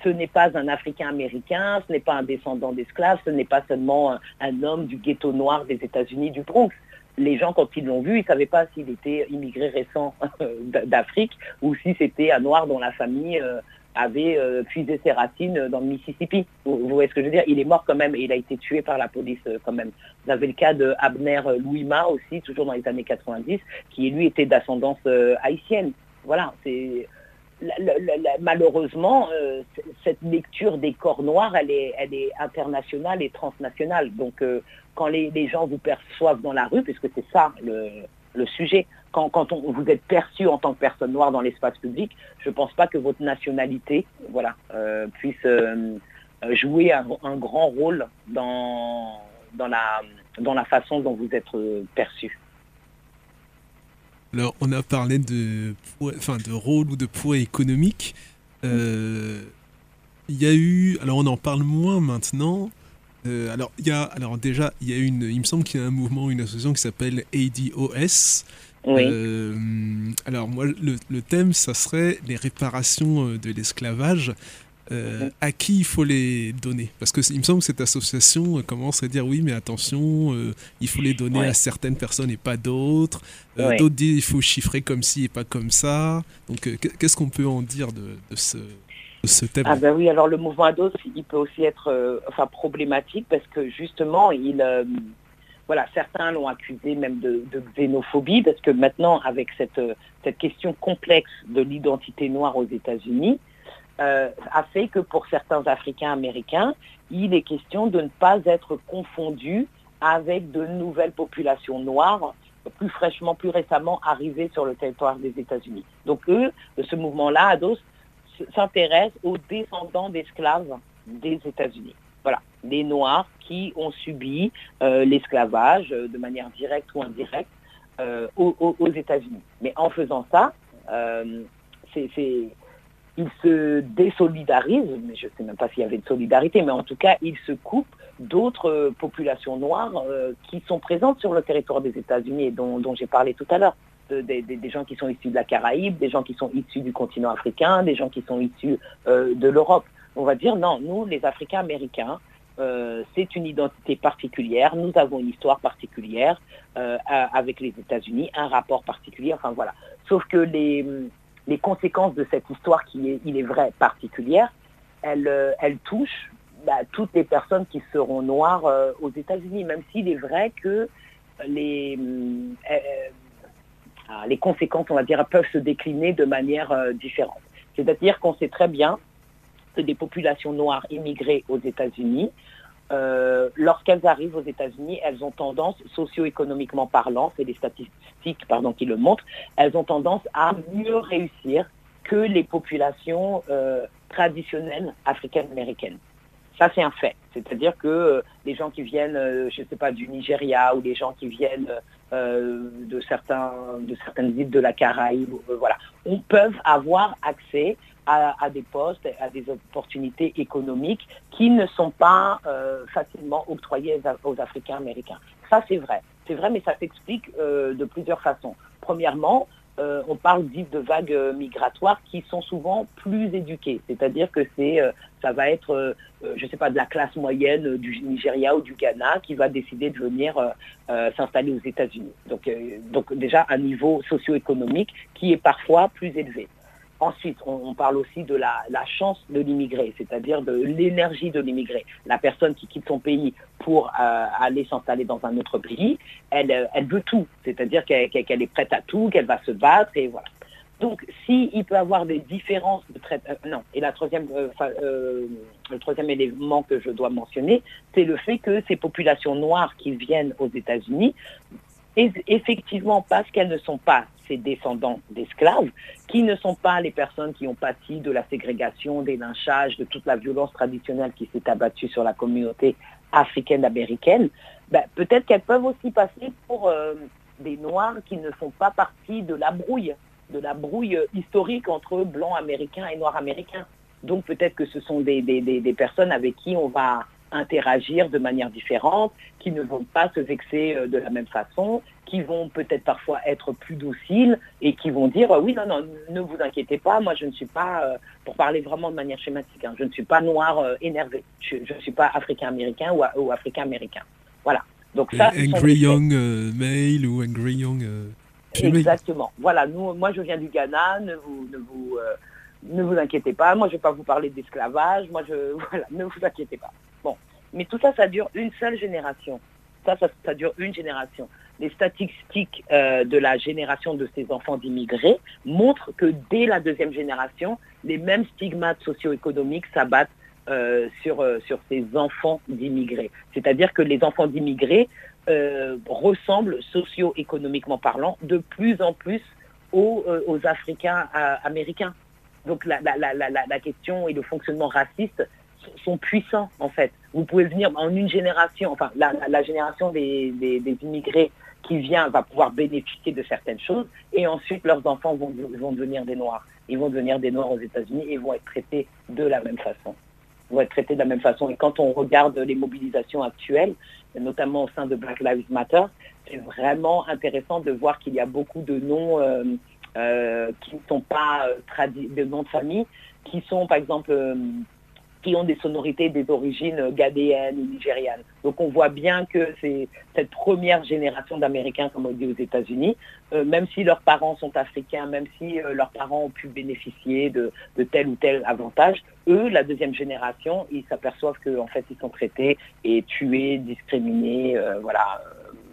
ce n'est pas un Africain américain, ce n'est pas un descendant d'esclaves, ce n'est pas seulement un homme du ghetto noir des États-Unis du Bronx les gens, quand ils l'ont vu, ils ne savaient pas s'il était immigré récent [laughs] d'Afrique ou si c'était un noir dont la famille euh, avait euh, puisé ses racines dans le Mississippi. Vous, voyez ce que je veux dire? Il est mort quand même et il a été tué par la police euh, quand même. Vous avez le cas de Abner Louima aussi, toujours dans les années 90, qui lui était d'ascendance haïtienne. Voilà, c'est malheureusement, cette lecture des corps noirs, elle est, internationale et transnationale. Donc, quand les, gens vous perçoivent dans la rue, puisque c'est ça le, sujet, quand, vous êtes perçu en tant que personne noire dans l'espace public, je ne pense pas que votre nationalité euh, puisse euh, jouer un, grand rôle dans, la, dans la façon dont vous êtes euh, perçu. Alors, on a parlé de, enfin, de rôle ou de poids économique. Il y a eu, alors on en parle moins maintenant, euh, alors, il y a, alors déjà, il y a une, il me semble qu'il y a un mouvement, une association qui s'appelle ADOS. Oui. Euh, alors moi, le, le, thème, ça serait les réparations euh, de l'esclavage. Mhm. À qui il faut les donner? Parce que il me semble que cette association commence à dire oui, mais attention, il faut les donner à certaines personnes et pas d'autres. D'autres disent il faut chiffrer comme ci et pas comme ça. Donc, qu'est-ce qu'on peut en dire de, de ce ah ben oui, alors le mouvement Ados, il peut aussi être euh, enfin, problématique parce que justement, il, euh, voilà, certains l'ont accusé même de, xénophobie parce que maintenant, avec cette, euh, cette question complexe de l'identité noire aux États-Unis, a fait que pour certains Africains américains, il est question de ne pas être confondu avec de nouvelles populations noires plus fraîchement, plus récemment arrivées sur le territoire des États-Unis. Donc eux, ce mouvement-là, Ados, s'intéresse aux descendants d'esclaves des États-Unis. Voilà, les Noirs qui ont subi euh, l'esclavage euh, de manière directe ou indirecte euh, aux, États-Unis. Mais en faisant ça, c'est, ils se désolidarisent, mais je ne sais même pas s'il y avait de solidarité, mais en tout cas, ils se coupent d'autres populations noires qui sont présentes sur le territoire des États-Unis et dont j'ai parlé tout à l'heure des, gens qui sont issus de la Caraïbe, des gens qui sont issus du continent africain, des gens qui sont issus euh, de l'Europe. On va dire non, nous, les Africains américains, euh, c'est une identité particulière, nous avons une histoire particulière euh, avec les États-Unis, un rapport particulier, enfin voilà. Sauf que les, les conséquences de cette histoire qui est, il est vrai, particulière, elles, elles touchent bah, toutes les personnes qui seront noires aux États-Unis, même s'il est vrai que les, ah, les conséquences, on va dire, peuvent se décliner de manière euh, différente. C'est-à-dire qu'on sait très bien que des populations noires immigrées aux États-Unis, euh, lorsqu'elles arrivent aux États-Unis, elles ont tendance, socio-économiquement parlant, c'est les statistiques pardon, qui le montrent, elles ont tendance à mieux réussir que les populations euh, traditionnelles africaines-américaines. Ça, c'est un fait. C'est-à-dire que les gens qui viennent, je ne sais pas, du Nigeria ou les gens qui viennent de, certains, de certaines îles de la Caraïbe, voilà, on peut avoir accès à, des postes, à des opportunités économiques qui ne sont pas euh, facilement octroyées aux Africains américains. Ça, c'est vrai. C'est vrai, mais ça s'explique euh, de plusieurs façons. Premièrement, euh, on parle de vagues migratoires qui sont souvent plus éduquées. C'est-à-dire que c'est, ça va être, je ne sais pas, de la classe moyenne du Nigeria ou du Ghana qui va décider de venir s'installer aux États-Unis. Donc, donc déjà un niveau socio-économique qui est parfois plus élevé. Ensuite, on, parle aussi de la, chance de l'immigré, c'est-à-dire de l'énergie de l'immigré. La personne qui quitte son pays pour euh, aller s'installer dans un autre pays, elle, euh, elle veut tout, c'est-à-dire qu'elle est prête à tout, qu'elle va se battre et voilà. Donc, s'il peut y avoir des différences de traitement, euh, non. Et la troisième, le troisième élément que je dois mentionner, c'est le fait que ces populations noires qui viennent aux États-Unis effectivement parce qu'elles ne sont pas ces descendants d'esclaves, qui ne sont pas les personnes qui ont pâti de la ségrégation, des lynchages, de toute la violence traditionnelle qui s'est abattue sur la communauté africaine-américaine, ben, peut-être qu'elles peuvent aussi passer pour euh, des Noirs qui ne font pas partie de la brouille, de la brouille historique entre blancs américains et noirs américains. Donc peut-être que ce sont des personnes avec qui on va interagir de manière différente, qui ne vont pas se vexer euh, de la même façon, qui vont peut-être parfois être plus dociles et qui vont dire oui, non, non, ne vous inquiétez pas, moi je ne suis pas, euh, pour parler vraiment de manière schématique, hein, je ne suis pas noir euh, énervé, je ne suis pas africain-américain ou, africain-américain. Voilà. Donc ça, angry young male ou angry young Exactement. Voilà, nous, moi je viens du Ghana, ne vous, ne vous, ne vous inquiétez pas, moi je ne vais pas vous parler d'esclavage, moi je, [laughs] voilà, ne vous inquiétez pas. Bon, mais tout ça, ça dure une seule génération. Ça, ça, dure une génération. Les statistiques euh, de la génération de ces enfants d'immigrés montrent que dès la deuxième génération, les mêmes stigmates socio-économiques s'abattent euh, sur, euh, sur ces enfants d'immigrés. C'est-à-dire que les enfants d'immigrés ressemblent socio-économiquement parlant de plus en plus aux, aux Africains américains. Donc la, la, la, la, question et le fonctionnement raciste sont puissants en fait. Vous pouvez venir en une génération, enfin la, génération des, immigrés qui vient va pouvoir bénéficier de certaines choses et ensuite leurs enfants vont, vont devenir des Noirs. Ils vont devenir des Noirs aux États-Unis et vont être traités de la même façon. Vont être traités de la même façon. Et quand on regarde les mobilisations actuelles, notamment au sein de Black Lives Matter, c'est vraiment intéressant de voir qu'il y a beaucoup de noms euh, euh, qui ne sont pas euh, de noms de famille, qui sont par exemple qui ont des sonorités des origines ghanéennes ou nigérianes. Donc on voit bien que c'est cette première génération d'Américains, comme on dit aux États-Unis, euh, même si leurs parents sont africains, même si euh, leurs parents ont pu bénéficier de, tel ou tel avantage, eux, la deuxième génération, ils s'aperçoivent qu'en fait ils sont traités et tués, discriminés, euh, voilà,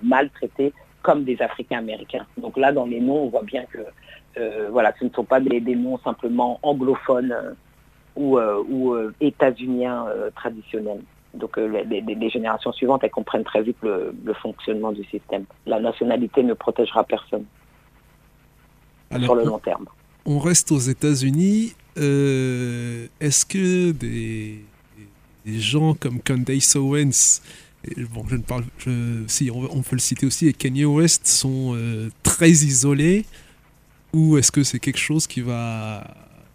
maltraités comme des Africains américains. Donc là, dans les noms, on voit bien que voilà, ce ne sont pas des, des noms simplement anglophones ou, euh, ou euh, états-uniens euh, traditionnels. Donc les, générations suivantes, elles comprennent très vite le, fonctionnement du système. La nationalité ne protégera personne sur le long terme. On reste aux États-Unis. Est-ce que des, gens comme Candace Owens, bon, je ne parle, si on, peut le citer aussi, et Kanye West sont très isolés, ou est-ce que c'est quelque chose qui va,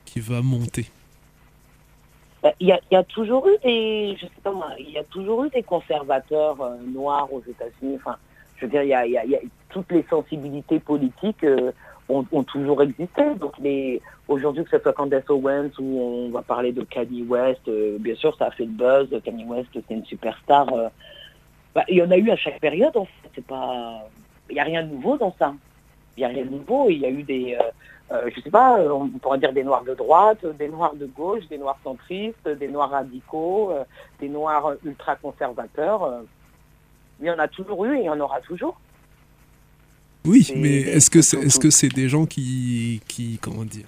qui va monter? Bah, il y, a, toujours eu des, je sais pas il y a toujours eu des conservateurs euh, noirs aux États-Unis. Enfin, je veux dire, il y a, toutes les sensibilités politiques euh, ont, toujours existé. Donc, aujourd'hui, que ce soit Candace Owens ou on va parler de Kanye West, euh, bien sûr, ça a fait le buzz. Kanye West, c'est une superstar. Bah, il y en a eu à chaque période. En fait, pas, il y a rien de nouveau dans ça. Il y a rien de nouveau. Il y a eu des euh, je ne sais pas, euh, on pourrait dire des noirs de droite, des noirs de gauche, des noirs centristes, des noirs radicaux, euh, des noirs ultra-conservateurs. il y en a toujours eu et il y en aura toujours. Oui, mais est-ce que c'est est-ce que c'est des gens qui qui comment dire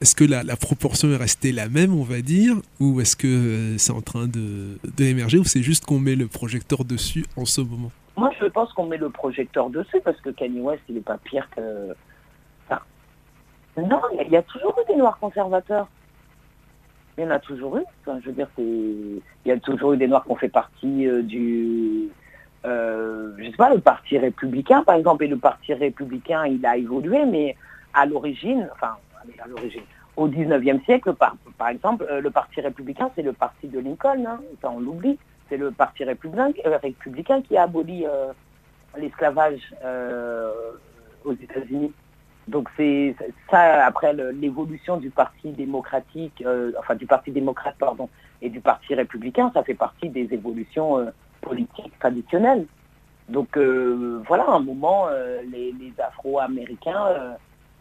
Est-ce que la, proportion est restée la même, on va dire, ou est-ce que c'est en train de d'émerger, ou c'est juste qu'on met le projecteur dessus en ce moment? Moi, je pense qu'on met le projecteur dessus parce que Kanye West, il n'est pas pire que non, il y, a toujours eu des Noirs conservateurs. Il y en a toujours eu. je veux dire, il y a toujours eu des Noirs qui ont fait partie du, euh, je sais pas, le parti républicain, par exemple, et le parti républicain, il a évolué, mais à l'origine, enfin, à l'origine, au 19e siècle, par, exemple, euh, le parti républicain, c'est le parti de Lincoln, hein, on l'oublie, c'est le parti républicain, euh, qui a aboli l'esclavage aux États-Unis. Donc c'est ça, après l'évolution du parti démocratique, enfin du parti démocrate, pardon, et du parti républicain, ça fait partie des évolutions politique traditionnelle. Donc euh, voilà, à un moment, euh, les, Afro-Américains,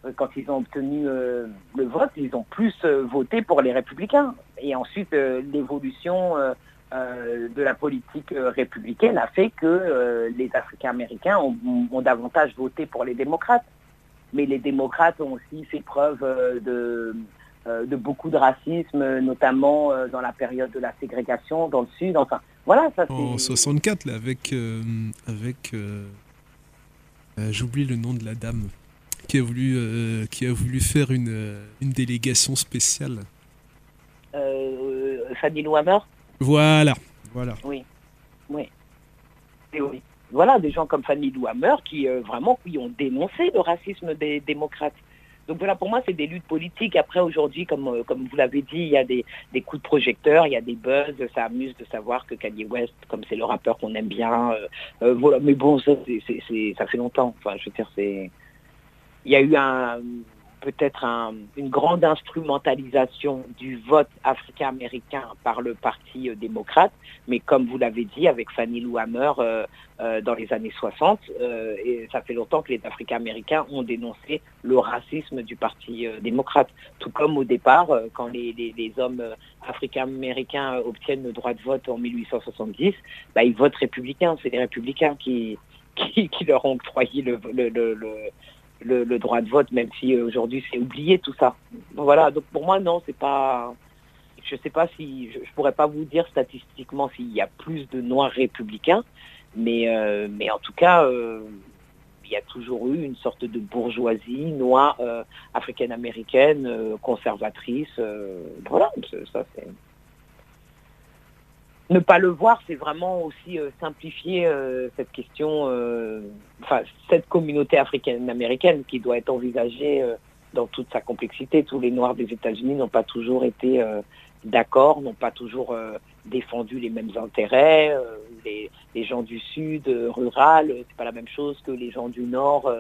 euh, quand ils ont obtenu le vote, ils ont plus voté pour les républicains. Et ensuite, l'évolution de la politique républicaine a fait que les Africains-Américains ont, davantage voté pour les démocrates. Mais les démocrates ont aussi fait preuve de, de beaucoup de racisme, notamment dans la période de la ségrégation dans le Sud. Enfin, voilà, ça En 64, là, avec. Euh, avec euh, euh, J'oublie le nom de la dame qui a voulu, qui a voulu faire une, une délégation spéciale. Fanny Louhammer Voilà, voilà. Oui, oui. Et oui. Voilà, des gens comme Fanny Louhammer qui vraiment qui ont dénoncé le racisme des démocrates. Donc voilà, pour moi, c'est des luttes politiques. Après, aujourd'hui, comme, euh, comme vous l'avez dit, il y a des, coups de projecteur, il y a des buzz. Ça amuse de savoir que Kanye West, comme c'est le rappeur qu'on aime bien, euh, euh, voilà. Mais bon, ça, ça fait longtemps. Enfin, je veux dire, c'est... Il y a eu un peut-être une grande instrumentalisation du vote africain-américain par le Parti euh, démocrate, mais comme vous l'avez dit, avec Fanny Lou Hammer euh, euh, dans les années 60, et ça fait longtemps que les Africains-américains ont dénoncé le racisme du Parti démocrate, tout comme au départ, quand les, hommes africains-américains obtiennent le droit de vote en 1870, bah, ils votent républicains, c'est les républicains qui, [laughs] qui, leur ont octroyé le, droit de vote, même si euh, aujourd'hui c'est oublié tout ça. voilà, donc pour moi non, c'est pas. Je sais pas si je, pourrais pas vous dire statistiquement s'il y a plus de noirs républicains, mais euh, mais en tout cas. Euh, il y a toujours eu une sorte de bourgeoisie noire africaine-américaine conservatrice. voilà, ça c'est ne pas le voir, c'est vraiment aussi euh, simplifier euh, cette question, euh, enfin cette communauté africaine-américaine qui doit être envisagée dans toute sa complexité. Tous les Noirs des États-Unis n'ont pas toujours été d'accord, n'ont pas toujours défendu les mêmes intérêts. Les, gens du Sud rural, c'est pas la même chose que les gens du Nord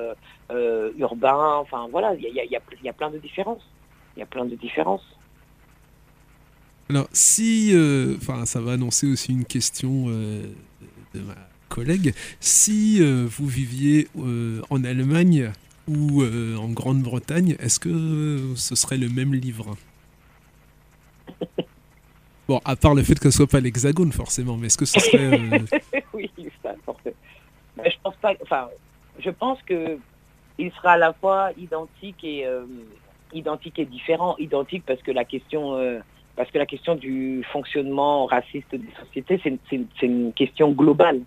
urbain. Enfin voilà, il y a plein de différences. Il y a plein de différences. Alors, si, euh, enfin, ça va annoncer aussi une question euh, de ma collègue. Si euh, vous viviez en Allemagne ou en Grande-Bretagne, est-ce que ce serait le même livre? [laughs] Bon, à part le fait que ce soit pas l'hexagone, forcément, mais est-ce que ce serait. [laughs] oui, ça, forcément. Mais je pense pas. Enfin, je pense que il sera à la fois identique et identique et différent. Identique parce que la question parce que la question du fonctionnement raciste des sociétés, c'est une, question globale.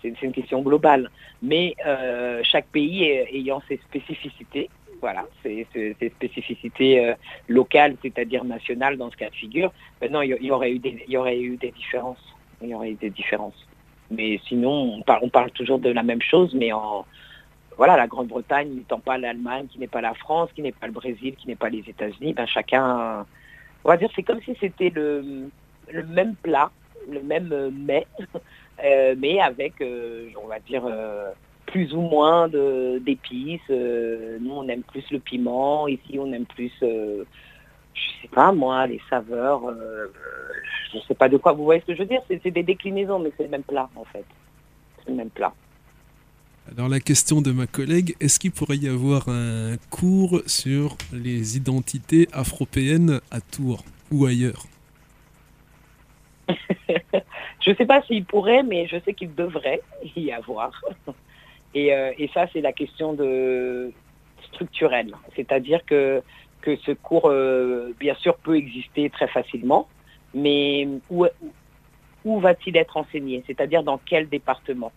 C'est une question globale. Mais euh, chaque pays ayant ses spécificités, voilà, ses, spécificités euh, locales, c'est-à-dire nationales dans ce cas de figure, maintenant il y, aurait eu des, différences. Il y aurait eu des différences. Mais sinon, on parle, on parle toujours de la même chose, mais en, voilà, la Grande-Bretagne n'étant pas l'Allemagne, qui n'est pas la France, qui n'est pas le Brésil, qui n'est pas les États-Unis, ben chacun on va dire, c'est comme si c'était le, même plat, le même euh, mets, [laughs] euh, mais avec, euh, on va dire, plus ou moins d'épices. nous, on aime plus le piment. Ici, on aime plus, je sais pas moi, les saveurs. je sais pas de quoi vous voyez ce que je veux dire. C'est des déclinaisons, mais c'est le même plat, en fait. C'est le même plat. Alors la question de ma collègue, est-ce qu'il pourrait y avoir un cours sur les identités afropéennes à Tours ou ailleurs [laughs] Je ne sais pas s'il pourrait, mais je sais qu'il devrait y avoir. Et, euh, ça, c'est la question de structurelle. C'est-à-dire que, que ce cours, euh, bien sûr, peut exister très facilement, mais où, où va-t-il être enseigné? C'est-à-dire dans quel département?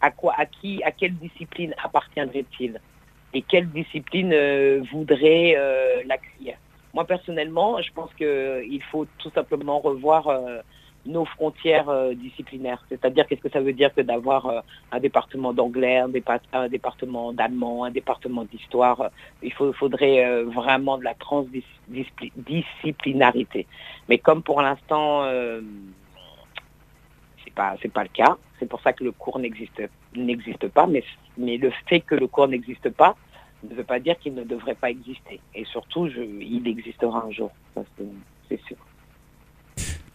À quoi, à qui, à quelle discipline appartiendrait-il? Et quelle discipline euh, voudrait euh, l'acquérir. moi personnellement, je pense qu'il faut tout simplement revoir nos frontières disciplinaires. C'est-à-dire qu'est-ce que ça veut dire que d'avoir un département d'anglais, un, département d'allemand, un département d'histoire? il faudrait vraiment de la transdisciplinarité. Mais comme pour l'instant, c'est pas pas le cas. C'est pour ça que le cours n'existe pas. Mais mais le fait que le cours n'existe pas ne veut pas dire qu'il ne devrait pas exister. Et surtout, il existera un jour. c'est sûr.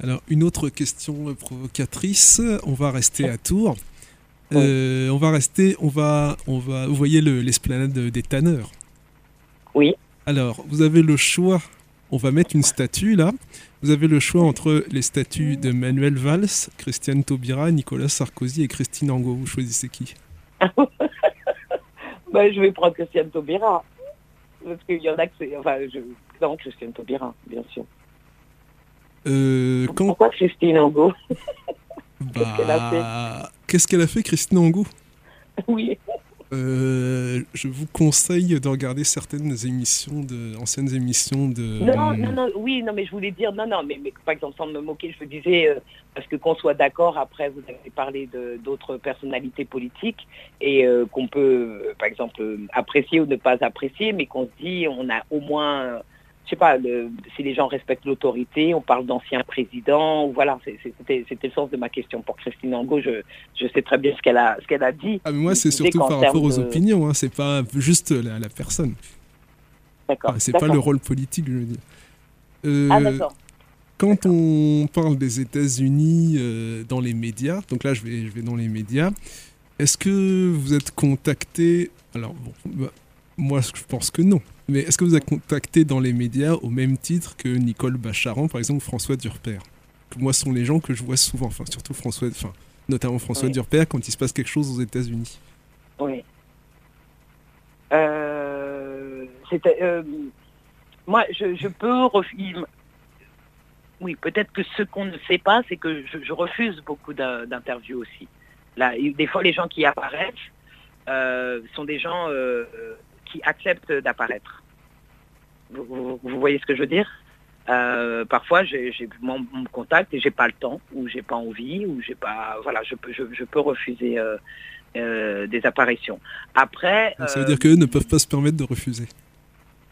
Alors, une autre question provocatrice. On va rester à Tours. Euh, on va rester, on va, on va. Vous voyez l'esplanade des tanneurs. Oui. Alors, vous avez le choix. On va mettre une statue là. Vous avez le choix entre les statues de Manuel Valls, Christiane Taubira, Nicolas Sarkozy et Christine Angot. Vous choisissez qui [laughs] ben, Je vais prendre Christiane Taubira. Parce qu'il y en a que c'est. Enfin, je... non, Christiane Taubira, bien sûr. Euh, quand... Pourquoi Christine Angot bah... Qu'est-ce qu'elle a fait, Christine Angot? Oui. Euh, je vous conseille de regarder certaines émissions, anciennes émissions de. Non, non, non, oui, non, mais je voulais dire, non, non, mais, mais par exemple, sans me moquer, je vous disais, euh, parce que qu'on soit d'accord, après, vous avez parlé d'autres personnalités politiques et euh, qu'on peut, par exemple, apprécier ou ne pas apprécier, mais qu'on se dit, on a au moins je sais pas, si les gens respectent l'autorité, on parle d'anciens présidents, voilà, c'était le sens de ma question. Pour Christine Angot, je, je sais très bien ce qu'elle a, ce qu'elle a dit. Ah, mais moi, c'est surtout par rapport aux opinions, hein, c'est pas juste la, la personne. D'accord. c'est pas le rôle politique, je veux dire. Euh, ah, d'accord. Quand on parle des États-Unis euh, dans les médias, donc là, je vais, je vais dans les médias, est-ce que vous êtes contacté? Alors, bon, bah, moi, je pense que non. Mais est-ce que vous avez contacté dans les médias au même titre que Nicole Bacharan, par exemple, François Durper Moi, ce sont les gens que je vois souvent, enfin, surtout François, enfin, notamment François Durper, quand il se passe quelque chose aux États-Unis. Oui. Euh, euh, moi, je, peux refuser. Oui, peut-être que ce qu'on ne sait pas, c'est que je, refuse beaucoup d'interviews aussi. Là, des fois, les gens qui apparaissent euh, sont des gens qui acceptent d'apparaître. Vous, voyez ce que je veux dire euh, parfois, j'ai mon, contact et j'ai pas le temps, ou j'ai pas envie, ou j'ai pas, voilà, je peux, je, peux refuser euh, euh, des apparitions. Après, ça veut dire qu'eux ne peuvent pas se permettre de refuser.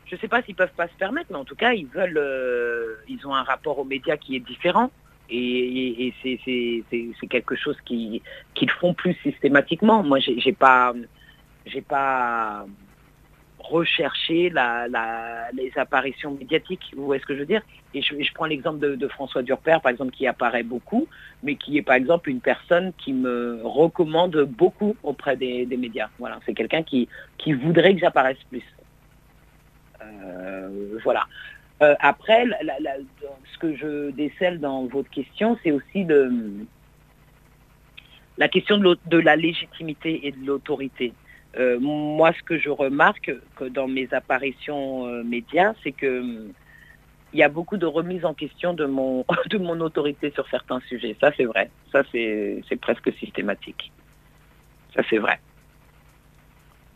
Je sais pas s'ils peuvent pas se permettre, mais en tout cas, ils veulent, ils ont un rapport aux médias qui est différent, et, c'est quelque chose qu'ils font plus systématiquement. Moi, j'ai pas, j'ai pas rechercher les apparitions médiatiques. Vous voyez ce que je veux dire? Et je, prends l'exemple de, François Durper, par exemple, qui apparaît beaucoup, mais qui est par exemple une personne qui me recommande beaucoup auprès des, médias. Voilà, c'est quelqu'un qui, voudrait que j'apparaisse plus. Euh, voilà. Euh, après, ce que je décèle dans votre question, c'est aussi la question de la légitimité et de l'autorité. Euh, moi, ce que je remarque que dans mes apparitions euh, médias, c'est que hum, il y a beaucoup de remise en question de mon, [laughs] de mon autorité sur certains sujets. Ça, c'est vrai. Ça, c'est presque systématique. Ça, c'est vrai.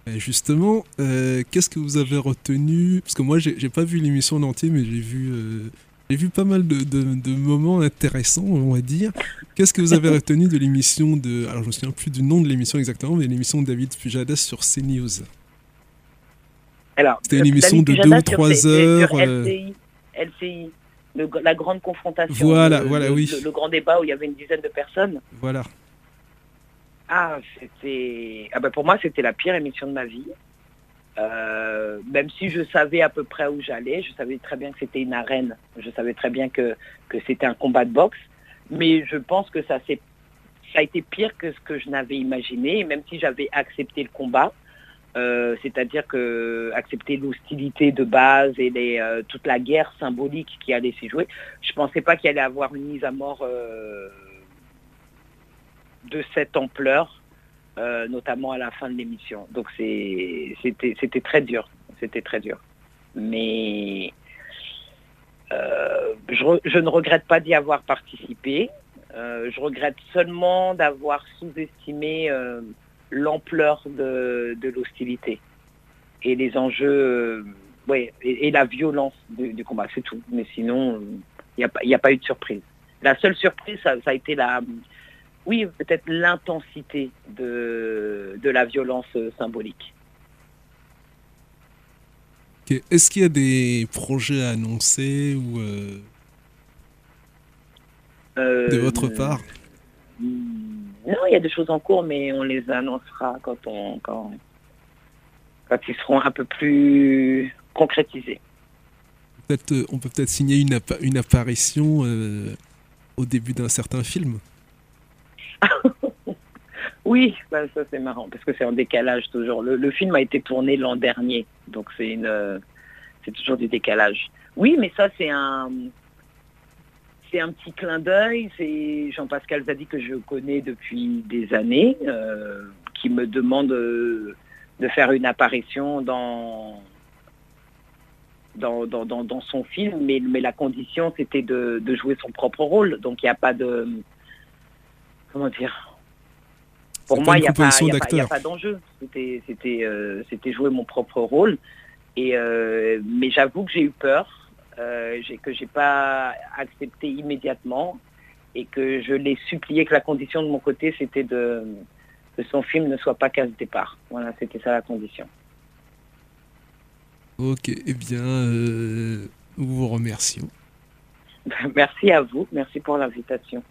justement, euh, qu'est-ce que vous avez retenu? Parce que moi, j'ai pas vu l'émission en entier, mais j'ai vu j'ai vu pas mal de, moments intéressants, on va dire. Qu'est-ce que vous avez retenu de l'émission de. Alors, je me souviens plus du nom de l'émission exactement, mais l'émission de David Pujadas sur CNews? C'était une émission de 2 ou 3 heures. Sur LCI, euh, LCI la grande confrontation. Voilà, voilà, oui. Le, grand débat où il y avait une dizaine de personnes. Voilà. Ah, c'était. Ah ben pour moi, c'était la pire émission de ma vie. Euh, même si je savais à peu près où j'allais, je savais très bien que c'était une arène, je savais très bien que, que c'était un combat de boxe, mais je pense que ça, ça a été pire que ce que je n'avais imaginé, même si j'avais accepté le combat, euh, c'est-à-dire que accepter l'hostilité de base et euh, toute la guerre symbolique qui allait s'y jouer, je ne pensais pas qu'il allait avoir une mise à mort de cette ampleur euh, notamment à la fin de l'émission. Donc c'était très dur, c'était très dur. Mais euh, je, ne regrette pas d'y avoir participé. Euh, je regrette seulement d'avoir sous-estimé l'ampleur de, l'hostilité et les enjeux oui, et, la violence du, combat, c'est tout. Mais sinon, il n'y a, pas eu de surprise. La seule surprise, ça, a été la, oui, peut-être l'intensité de, de la violence symbolique. Est-ce qu'il y a des projets à annoncer ou de votre part? Non, il y a des choses en cours, mais on les annoncera quand on quand, quand ils seront un peu plus concrétisés. Euh, on peut peut-être signer une, une apparition euh, au début d'un certain film. [laughs] oui, bah, ça c'est marrant parce que c'est en décalage toujours. Le, film a été tourné l'an dernier, donc c'est une, c'est toujours du décalage. Oui, mais ça c'est un, c'est un petit clin d'œil. C'est Jean-Pascal Zadi que je connais depuis des années, euh, qui me demande de faire une apparition dans dans, dans, son film, mais, mais la condition c'était de, jouer son propre rôle. Donc il n'y a pas de comment dire. Pour moi, il n'y a, pas d'enjeu. C'était c'était euh, c'était jouer mon propre rôle. Et euh, mais j'avoue que j'ai eu peur, euh, que j'ai pas accepté immédiatement et que je l'ai supplié que la condition de mon côté c'était de que son film ne soit pas casse départ. Voilà, c'était ça la condition. Ok, eh bien, euh, nous vous remercions. [laughs] Merci à vous, merci pour l'invitation.